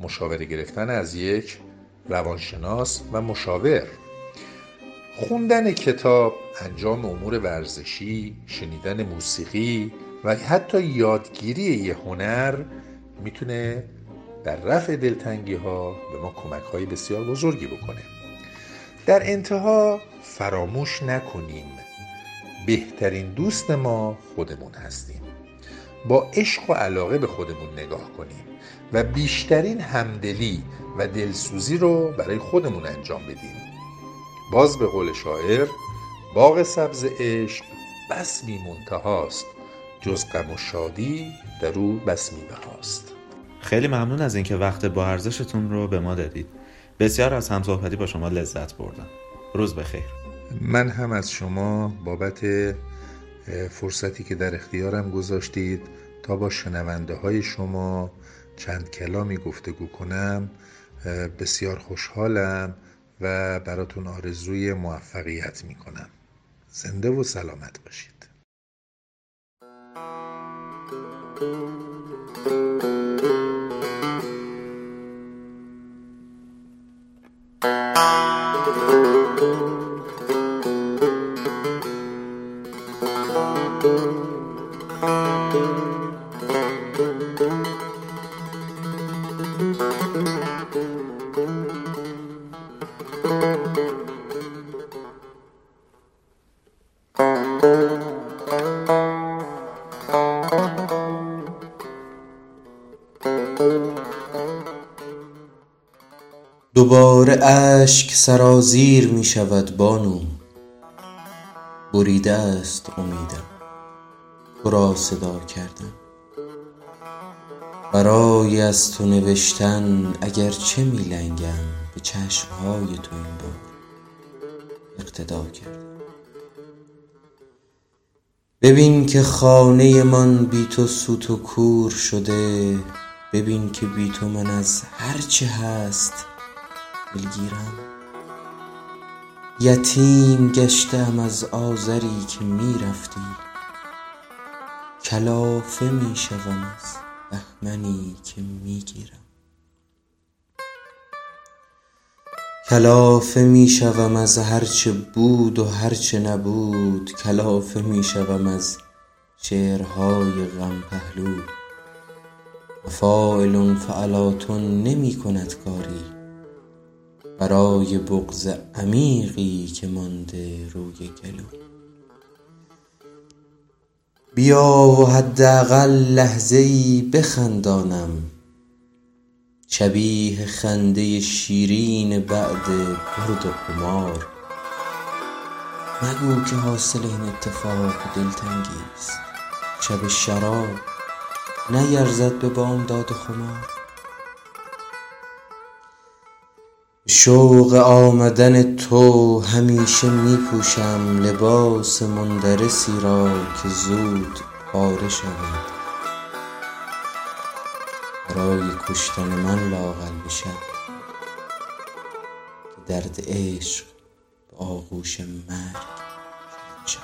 مشاوره گرفتن از یک روانشناس و مشاور. خوندن کتاب انجام امور ورزشی شنیدن موسیقی و حتی یادگیری یه هنر می‌تونه در رفع دلتنگی ها به ما کمک های بسیار بزرگی بکنه. در انتها فراموش نکنیم بهترین دوست ما خودمون هستیم. با عشق و علاقه به خودمون نگاه کنیم و بیشترین همدلی و دلسوزی رو برای خودمون انجام بدیم. باز به قول شاعر باغ سبز عشق بسمی منتهاست جز غم و شادی در او بس میوه هاست خیلی ممنون از اینکه وقت با ارزشتون رو به ما دادید. بسیار از همصحبتی با شما لذت بردم. روز بخیر. من هم از شما بابت فرصتی که در اختیارم گذاشتید تا با شنونده های شما چند کلامی گفتگو کنم بسیار خوشحالم. و براتون آرزوی موفقیت می کنم زنده و سلامت باشید. دوباره اشک سرازیر می شود بانو. بریده است امیدم. تو را صدا کردم. برای از تو نوشتن اگر چه می لنگم به چشمهای تو این بار اقتدا کردم. ببین که خانه من بی تو سوت و کور شده ببین که بی تو من از هرچه هست دلگیرم یتیم گشته از آزری که می رفتی کلافه می شوم از بهمنی که می گیرم کلافه می شوم از هرچه بود و هرچه نبود. کلافه می شوم از شعرهای غم پهلو. و فاعل فعلاتن نمی کند کاری. برای بغض عمیقی که مانده روی گلو. بیا و حداقل لحظه ای بخندانم. شبیه خنده شیرین بعد برد و قمار. مگو که حاصل این اتفاق دلتنگی است. شب شراب نیرزد به بامداد خمار. شوق آمدن تو همیشه می پوشم لباس مندرسی را که زود پاره شود. برای کشتن من لاقل به که درد عشق به آغوش مرگ شود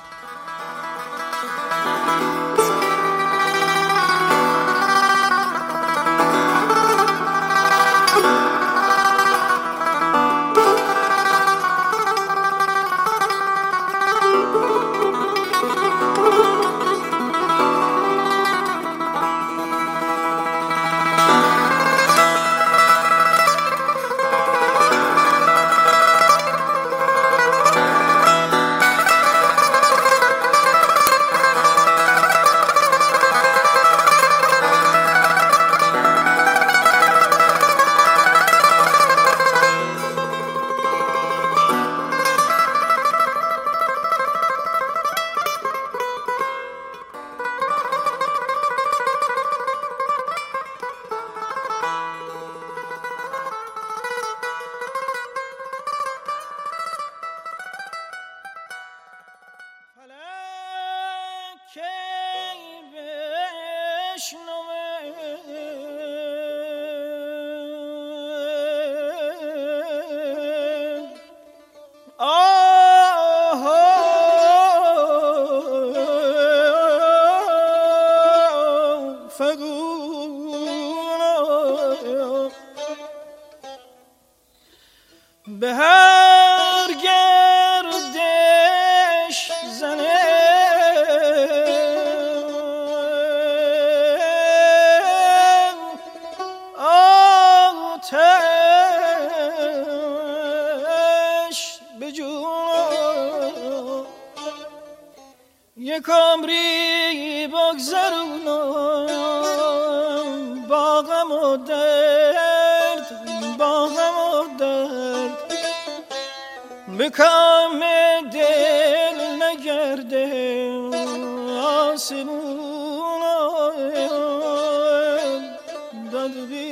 داد بیداد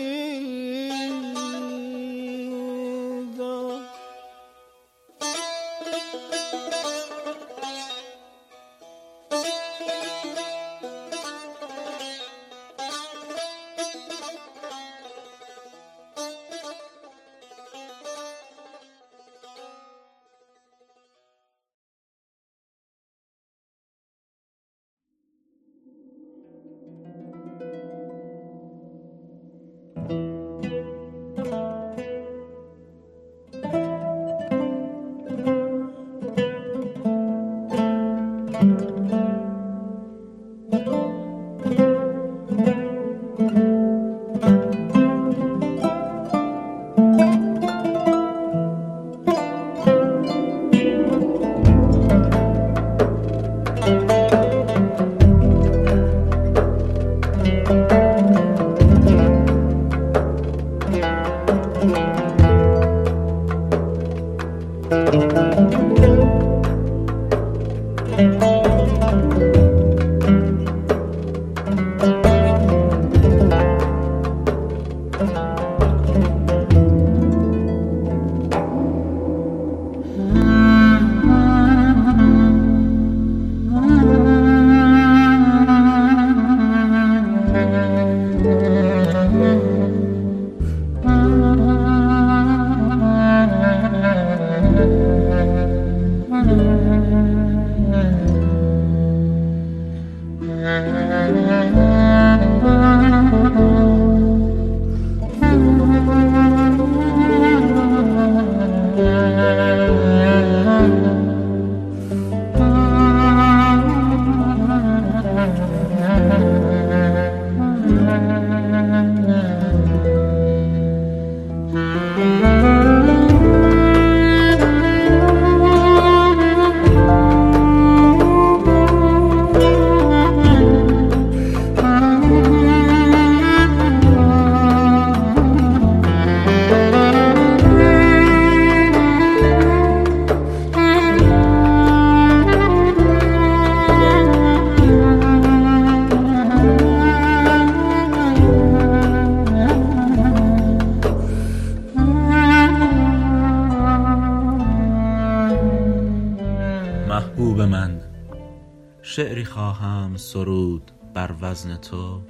بر وزن تو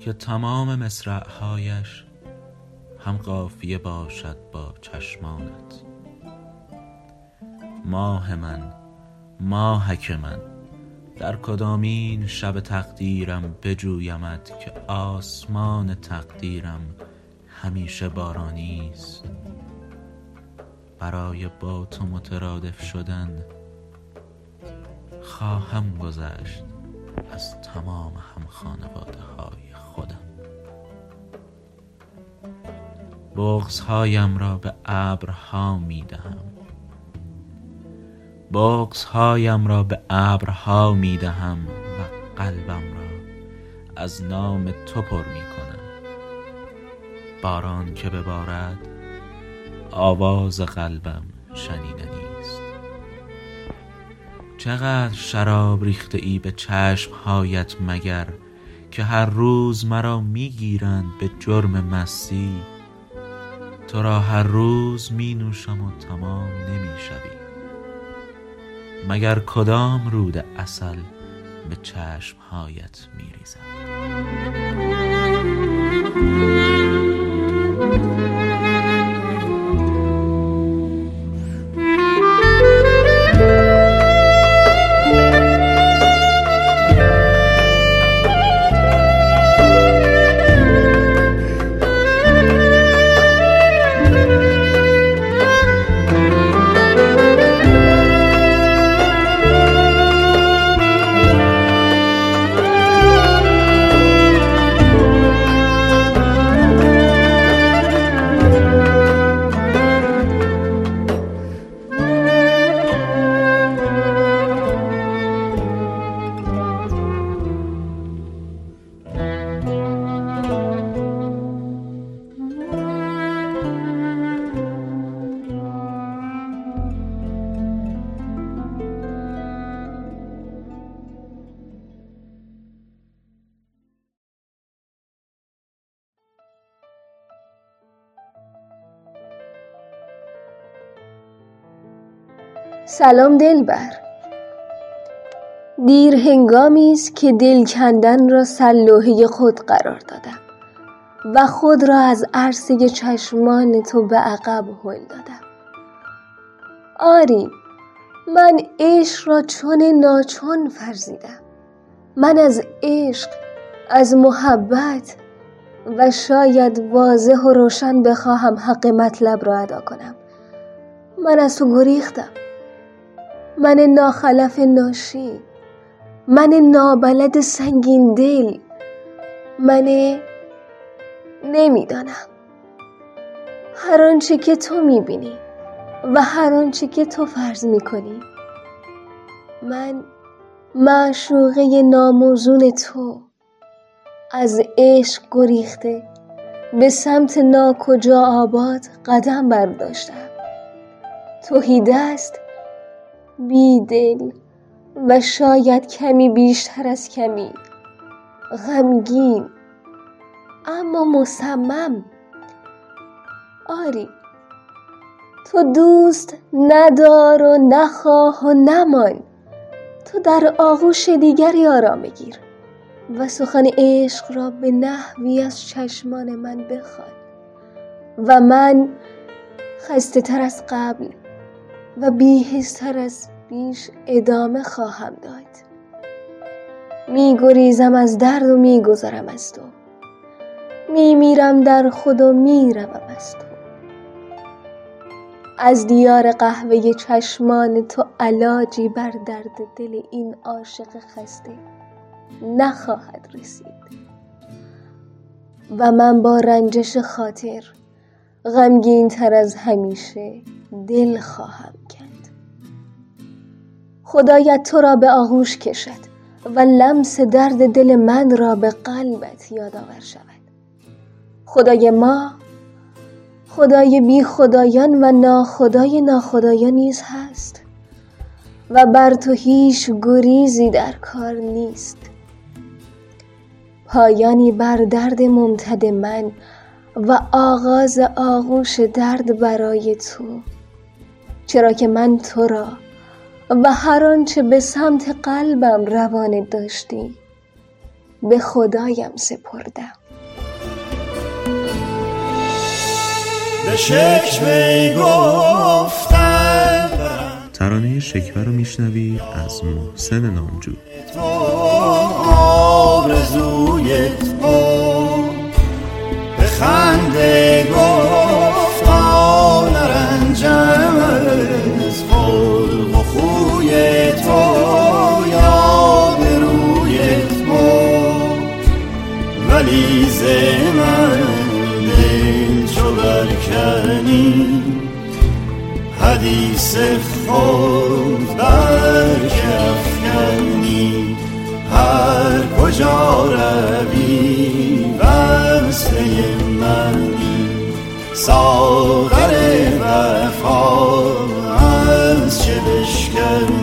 که تمام مصرعهایش هم قافیه باشد با چشمانت. ماه من ماهک من در کدامین شب تقدیرم بجویمت که آسمان تقدیرم همیشه بارانی است برای با تو مترادف شدن خواهم گذشت. از تمام هم خانواده های خودم. بغز هایم را به ابرها می دهم بغز هایم را به ابرها می دهم و قلبم را از نام تو پر می کنم باران که ببارد آواز قلبم شنیدنی چقدر شراب ریخته ای به چشم هایت مگر که هر روز مرا می‌گیرند به جرم مستی؟ تو را هر روز می نوشم و تمام نمی شوی مگر کدام رود اصل به چشم هایت می ریزد سلام دلبر دیر هنگامی است که دل کندن را سلوحه خود قرار دادم و خود را از عرصه چشمان تو به عقب هل دادم. آری من عشق را چون ناچون فرزیدم. من از عشق از محبت و شاید واضح و روشن بخواهم حق مطلب را ادا کنم. من از تو گریختم. من ناخلف ناشی من نابلد سنگین دل من نمی‌دانم. هر آنچه که تو می‌بینی و هر آنچه که تو فرض می‌کنی من معشوقه ناموزون تو. از عشق گریخته به سمت ناکجا آباد قدم برداشتم. توهی است بیدل و شاید کمی بیشتر از کمی. غمگین اما مصمم. آری تو دوست ندار و نخواه و نمان. تو در آغوش دیگری آرام بگیر و سخن عشق را به نحوی از چشمان من بخوان. و من خسته تر از قبل و بیهستر از بیش ادامه خواهم داد. می گریزم از درد و می گذرم از تو. می میرم در خود و می روم از تو. از دیار قهوه چشمان تو علاجی بر درد دل این عاشق خسته نخواهد رسید. و من با رنجش خاطر غمگین تر از همیشه دل خواهم کرد. خدایت تو را به آغوش کشد و لمس درد دل من را به قلبت یادآور شود. خدای ما خدای بی خدایان و ناخدای ناخدایان نیز هست و بر تو هیچ گریزی در کار نیست. پایانی بر درد ممتد من و آغاز آغوش درد برای تو. چرا که من تو را و هر آنچه به سمت قلبم روانه داشتی به خدایم سپردم. به شکوه گفتن ترانه شکوه رو میشنوید از محسن نامجو. تو آرزوی تو. خنده گفتان رنجم از خلق و خوی تو یاد روی تو ولی ز من دل چو برکنی حدیث خود برکفکنی هر کجا روی منی ساغر وفا از چه بشکنی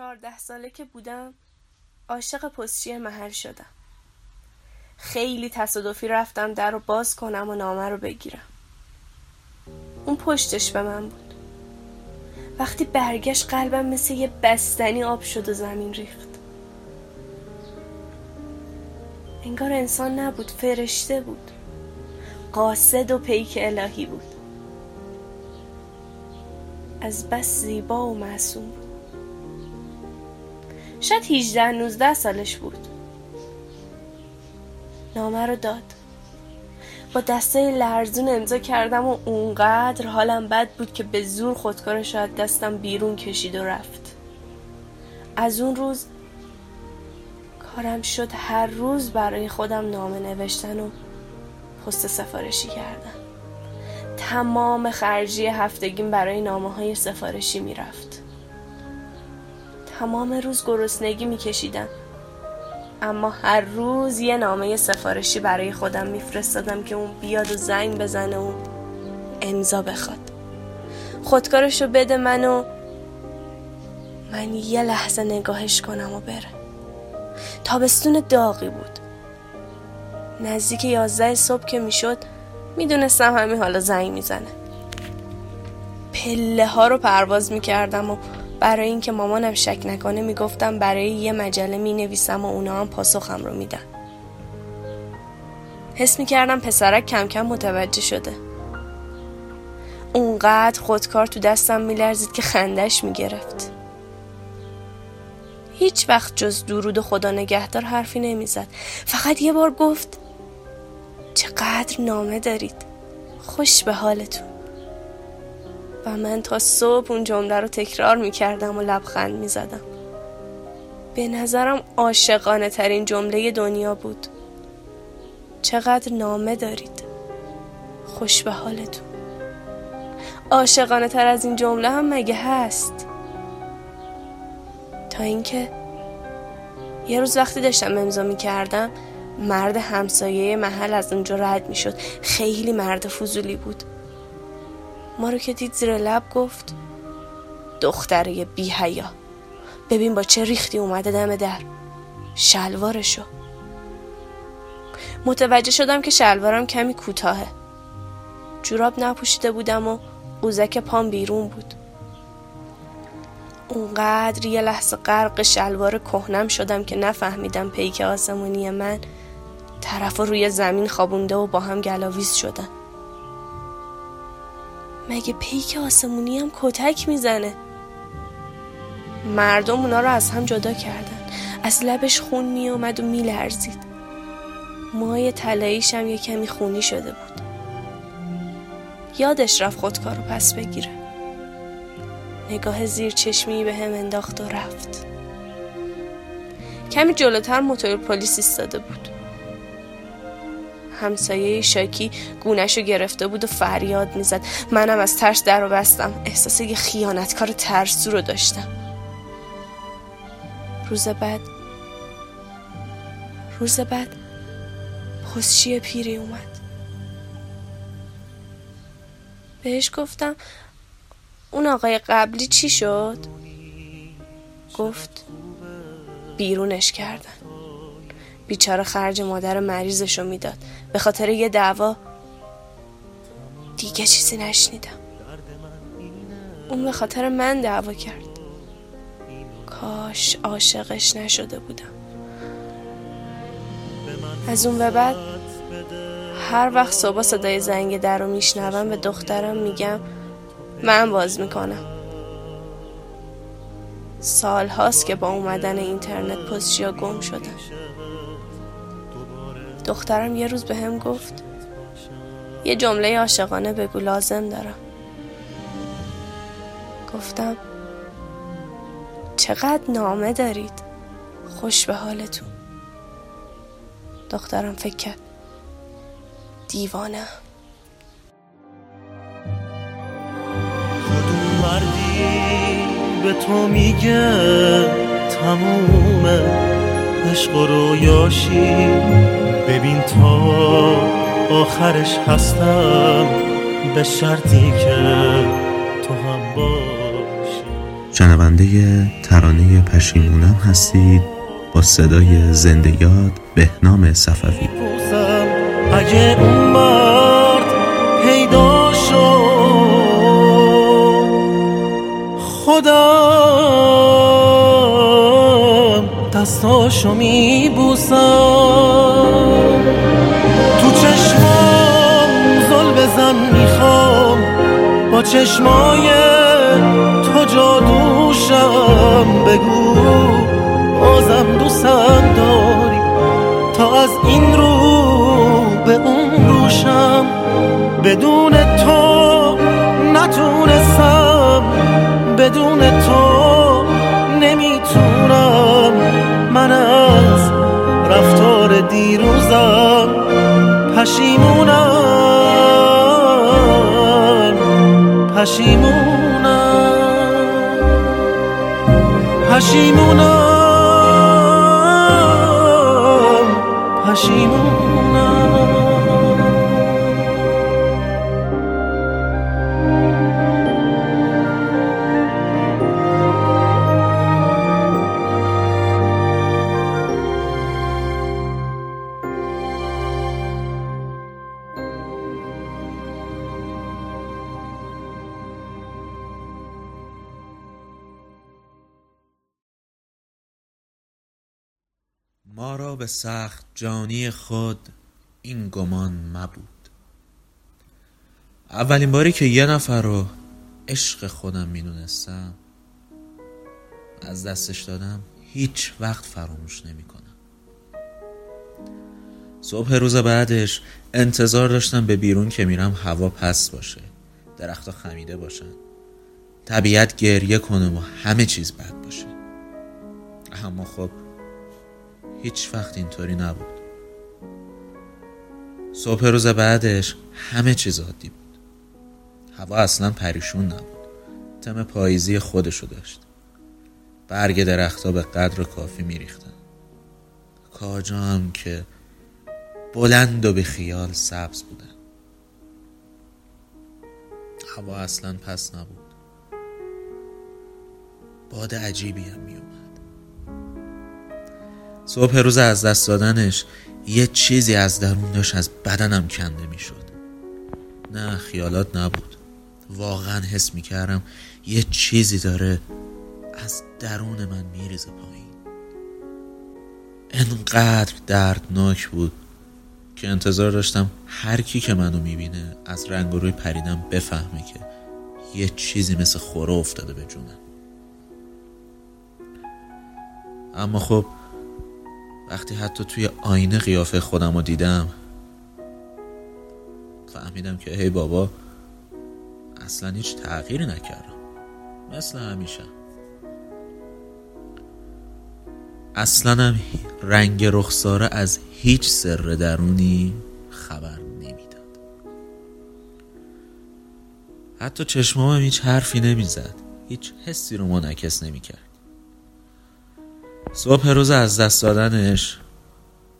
چهارده ساله که بودم عاشق پستچی محل شدم. خیلی تصادفی رفتم در رو باز کنم و نامه رو بگیرم. اون پشتش به من بود. وقتی برگشت قلبم مثل یه بستنی آب شد و زمین ریخت. انگار انسان نبود فرشته بود. قاصد و پیک الهی بود. از بس زیبا و معصوم بود. شاید 18 19 سالش بود. نامه رو داد. با دسته لرزون امضا کردم و اونقدر حالم بد بود که به زور خودکارش از دستم بیرون کشید و رفت. از اون روز کارم شد هر روز برای خودم نامه نوشتن و پست سفارشی کردن. تمام خرجی هفتگیم برای نامه های سفارشی می‌رفت. تمام روز گرسنگی میکشیدم. اما هر روز یه نامه سفارشی برای خودم میفرستادم که اون بیاد و زنگ بزنه و امضا بخواد. خودکارشو بده من و من یه لحظه نگاهش کنم و بره. تابستون داغی بود. نزدیک یازده صبح که می‌شد می‌دونستم همین حالا زنگ می‌زنه. پله ها رو پرواز می‌کردم و برای اینکه مامانم شک نکنه می‌گفتم برای یه مجله می‌نویسم و اونا هم پاسخم رو میدن. حس می‌کردم پسرک کم کم متوجه شده. اونقدر خودکار تو دستم میلرزید که خندش می‌گرفت. هیچ وقت جز درود و خدا نگهدار حرفی نمی‌زد. فقط یه بار گفت چقدر نامه دارید. خوش به حالتون. و من تا صبح اون جمله رو تکرار می‌کردم و لبخند می‌زدم. به نظرم عاشقانه ترین جمله دنیا بود. چقدر نامه دارید. خوش به حالتون. عاشقانه تر از این جمله هم مگه هست؟ تا اینکه یه روز وقتی داشتم امضا می‌کردم مرد همسایه محل از اونجا رد می‌شد. خیلی مرد فضولی بود. ما رو که دید زیر لب گفت دختره بی حیا ببین با چه ریختی اومده دم در شلوارشو. متوجه شدم که شلوارم کمی کوتاهه. جوراب نپوشیده بودم و قوزک پام بیرون بود. اونقدر یه لحظه غرق شلوار کهنم شدم که نفهمیدم پیک آسمونی من طرف روی زمین خوابونده و با هم گلاویز شدن. مگه پیک آسمونی هم کتک می‌زنه؟ مردم اونا رو از هم جدا کردن. از لبش خون می اومد و می لرزید مای تلاییش هم یه کمی خونی شده بود. یادش رفت خودکارو پس بگیره. نگاه زیر چشمی به هم انداخت و رفت. کمی جلوتر موتور پلیس ایستاده بود. همسایه شاکی گونهشو گرفته بود و فریاد می‌زد. منم از ترس در رو بستم. احساس یه خیانتکار ترسو رو داشتم. روز بعد روز بعد پستچی پیری اومد. بهش گفتم اون آقای قبلی چی شد؟ گفت بیرونش کردن. بیچاره خرج مادر مریضشو می‌داد. به خاطر یه دعوا دیگه چیزی نشنیدم. اون به خاطر من دعوا کرد. کاش عاشقش نشده بودم. از اون به بعد هر وقت صبح صدای زنگ در رو میشنوم به دخترم میگم من باز می‌کنم. سال هاست که با اومدن اینترنت پستچیا گم شدم دخترم یه روز به هم گفت یه جمله عاشقانه بگو لازم دارم. گفتم چقدر نامه دارید خوش به حالتون. دخترم فکر کرد دیوانه. مردی به تو میگه تمومه؟ عشق و رویاشی ببین تا آخرش هستم به شرطی که تو هم باشی شنونده ترانه پشیمونم هستید با صدای زنده یاد بهنام صفوی. اگه اون مرد پیدا شد خودم دستاشو میبوسم. تو چشمام زل بزن می‌خوام. با چشمای تو جادوشم. بگو بازم دوستم داری تا از این رو به اون روشم. بدون تو نتونستم. بدون تو دیروزم پشیمونم پشیمونم پشیمونم پشیمونم سخت جانی خود این گمان مبود. اولین باری که یه نفر رو عشق خودم می‌دونستم از دستش دادم هیچ وقت فراموش نمی کنم صبح روز بعدش انتظار داشتم به بیرون که میرم هوا پس باشه درختها خمیده باشن طبیعت گریه کنه و همه چیز بد باشه. اما خب هیچ وقت اینطوری نبود. صبح روز بعدش همه چیز عادی بود. هوا اصلا پریشون نبود. تم پاییزی خودشو داشت. برگ درختها به قدر کافی میریختن. کاجا هم که بلند و به خیال سبز بودن. هوا اصلا پس نبود. باد عجیبی هم میومد صبح روز از دست دادنش یه چیزی از درون داشت از بدنم کنده می‌شد. نه خیالات نبود. واقعا حس می‌کردم یه چیزی داره از درون من میریزه پایین. انقدر دردناک بود که انتظار داشتم هر کی که منو می‌بینه از رنگ روی پریدم بفهمه که یه چیزی مثل خوره افتاده به جونم اما خب وقتی حتی توی آینه قیافه خودم رو دیدم فهمیدم که هی بابا اصلا هیچ تغییری نکردم. مثل همیشه. اصلا هم رنگ رخساره از هیچ سر درونی خبر نمی‌داد. حتی چشمام هیچ حرفی نمی‌زد. هیچ حسی رو منعکس نمی‌کرد. صبح روز از دست دادنش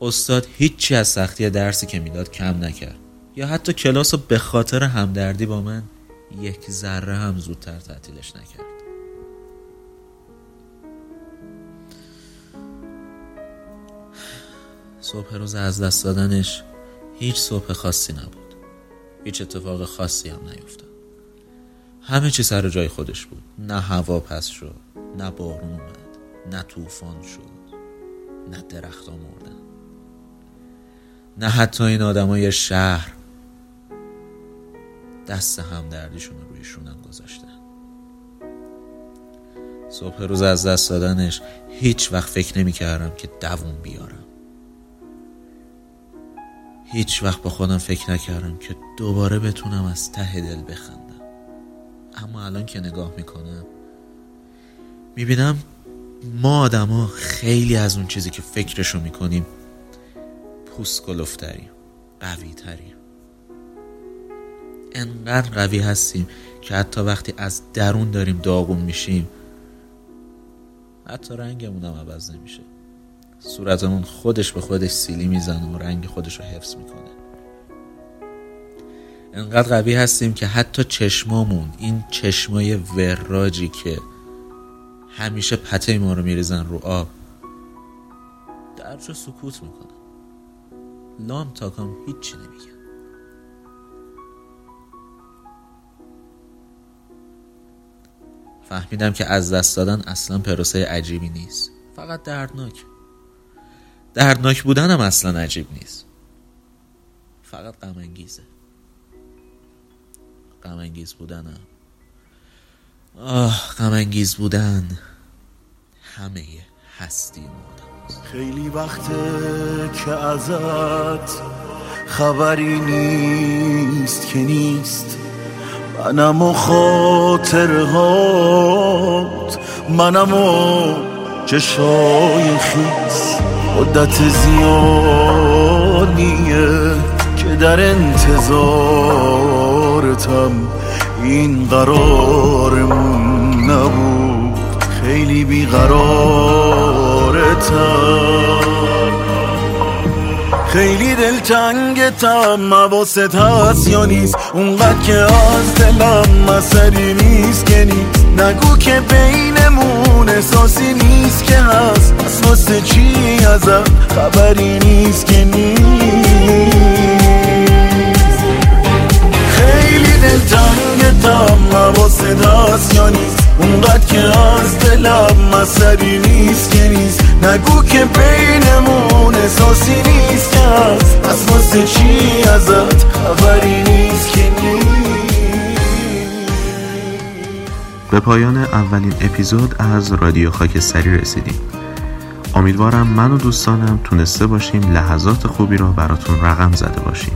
استاد هیچی از سختی درسی که می‌داد کم نکرد. یا حتی کلاس رو به خاطر همدردی با من یک ذره هم زودتر تعطیلش نکرد. صبح روز از دست دادنش هیچ صبح خاصی نبود. هیچ اتفاق خاصی هم نیفتاد. همه چی سر جای خودش بود. نه هوا پس شد نه بارون اومد. نه طوفان شد نه درخت مردن نه حتی این آدمای شهر دست همدردیشون رو روی شونم گذاشتن. صبح روز از دست دادنش هیچ وقت فکر نمی کردم که دووم بیارم. هیچ وقت به خودم فکر نکردم که دوباره بتونم از ته دل بخندم. اما الان که نگاه می‌کنم می‌بینم ما آدما خیلی از اون چیزی که فکرشو می‌کنیم پوست کلفتریم قوی تریم انقدر قوی هستیم که حتی وقتی از درون داریم داغون میشیم حتی رنگمون هم عوض نمیشه. صورتمون خودش به خودش سیلی می‌زنه و رنگ خودش رو حفظ می‌کنه. انقدر قوی هستیم که حتی چشمامون این چشمای وراجی که همیشه پته ما رو میریزن رو آب. درجا سکوت می‌کنن. لام تاکام هیچی نمیگن. فهمیدم که از دست دادن اصلا پروسه عجیبی نیست. فقط دردناک. دردناک بودن هم اصلا عجیب نیست. فقط غم انگیزه غم انگیز آه غم انگیز بودن همه هستی خیلی وقته که ازت خبری نیست که نیست. منم و خاطرهات منم و چشای خیس. مدت زیادیه که در انتظارتم. این قرارمون نبود. خیلی بیقرارتم خیلی دلتنگتم مواست هست یا نیست؟ اونقدر که از دلم مسری نیست که نیست. نگو که بینمون احساسی نیست که هست. پس واسه چی ازم؟ خبری نیست که نیست. خیلی دلتنگتم مواست هست یا نیست؟ اونقدر که از دلم مسری نیست که نیست. نگو که بینمون احساسی نیست که هست. پس واسه چی ازت خبری نیست که به پایان اولین اپیزود از رادیو خاکستری رسیدیم. امیدوارم من و دوستانم تونسته باشیم لحظات خوبی را براتون رقم زده باشیم.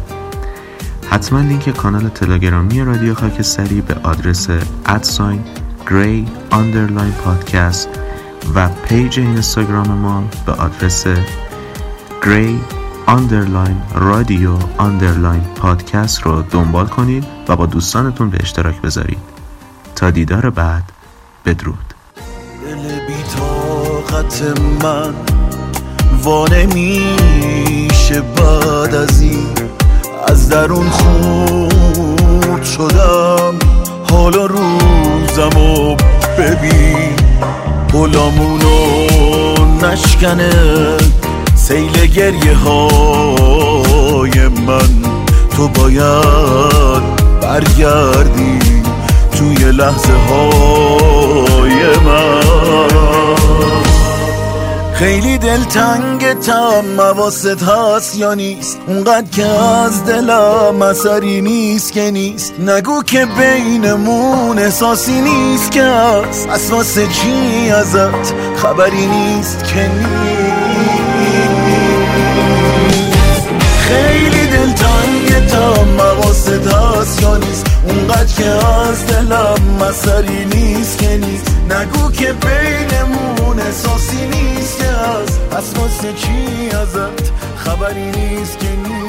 حتما لینک کانال تلگرامی رادیو خاکستری به آدرس at sign gray underline podcast و پیج اینستاگرام ما به آدرس gray underline radio underline podcast رو دنبال کنید و با دوستانتون به اشتراک بذارید. تا دیدار بعد بدرود. دل من وانه میشه بعد از این از درون خورد شدم. حالا روزم و ببین. بلامونو نشکنه سیل گریه های من. تو باید برگردی توی لحظه های من. خیلی دلتنگتم مواست هست یا نیست؟ اونقدر که از دلم اثری نیست که نیست. نگو که بینمون احساسی نیست که هست. پس واسه چی ازت خبری نیست که نیست؟ خیلی دلتنگتم مواست هست یا نیست. اونقدر که از دلم اثری نیست که نیست. نگو که بینمون احساسی نیست. از پس واسه چی ازت خبری نیست که نیست؟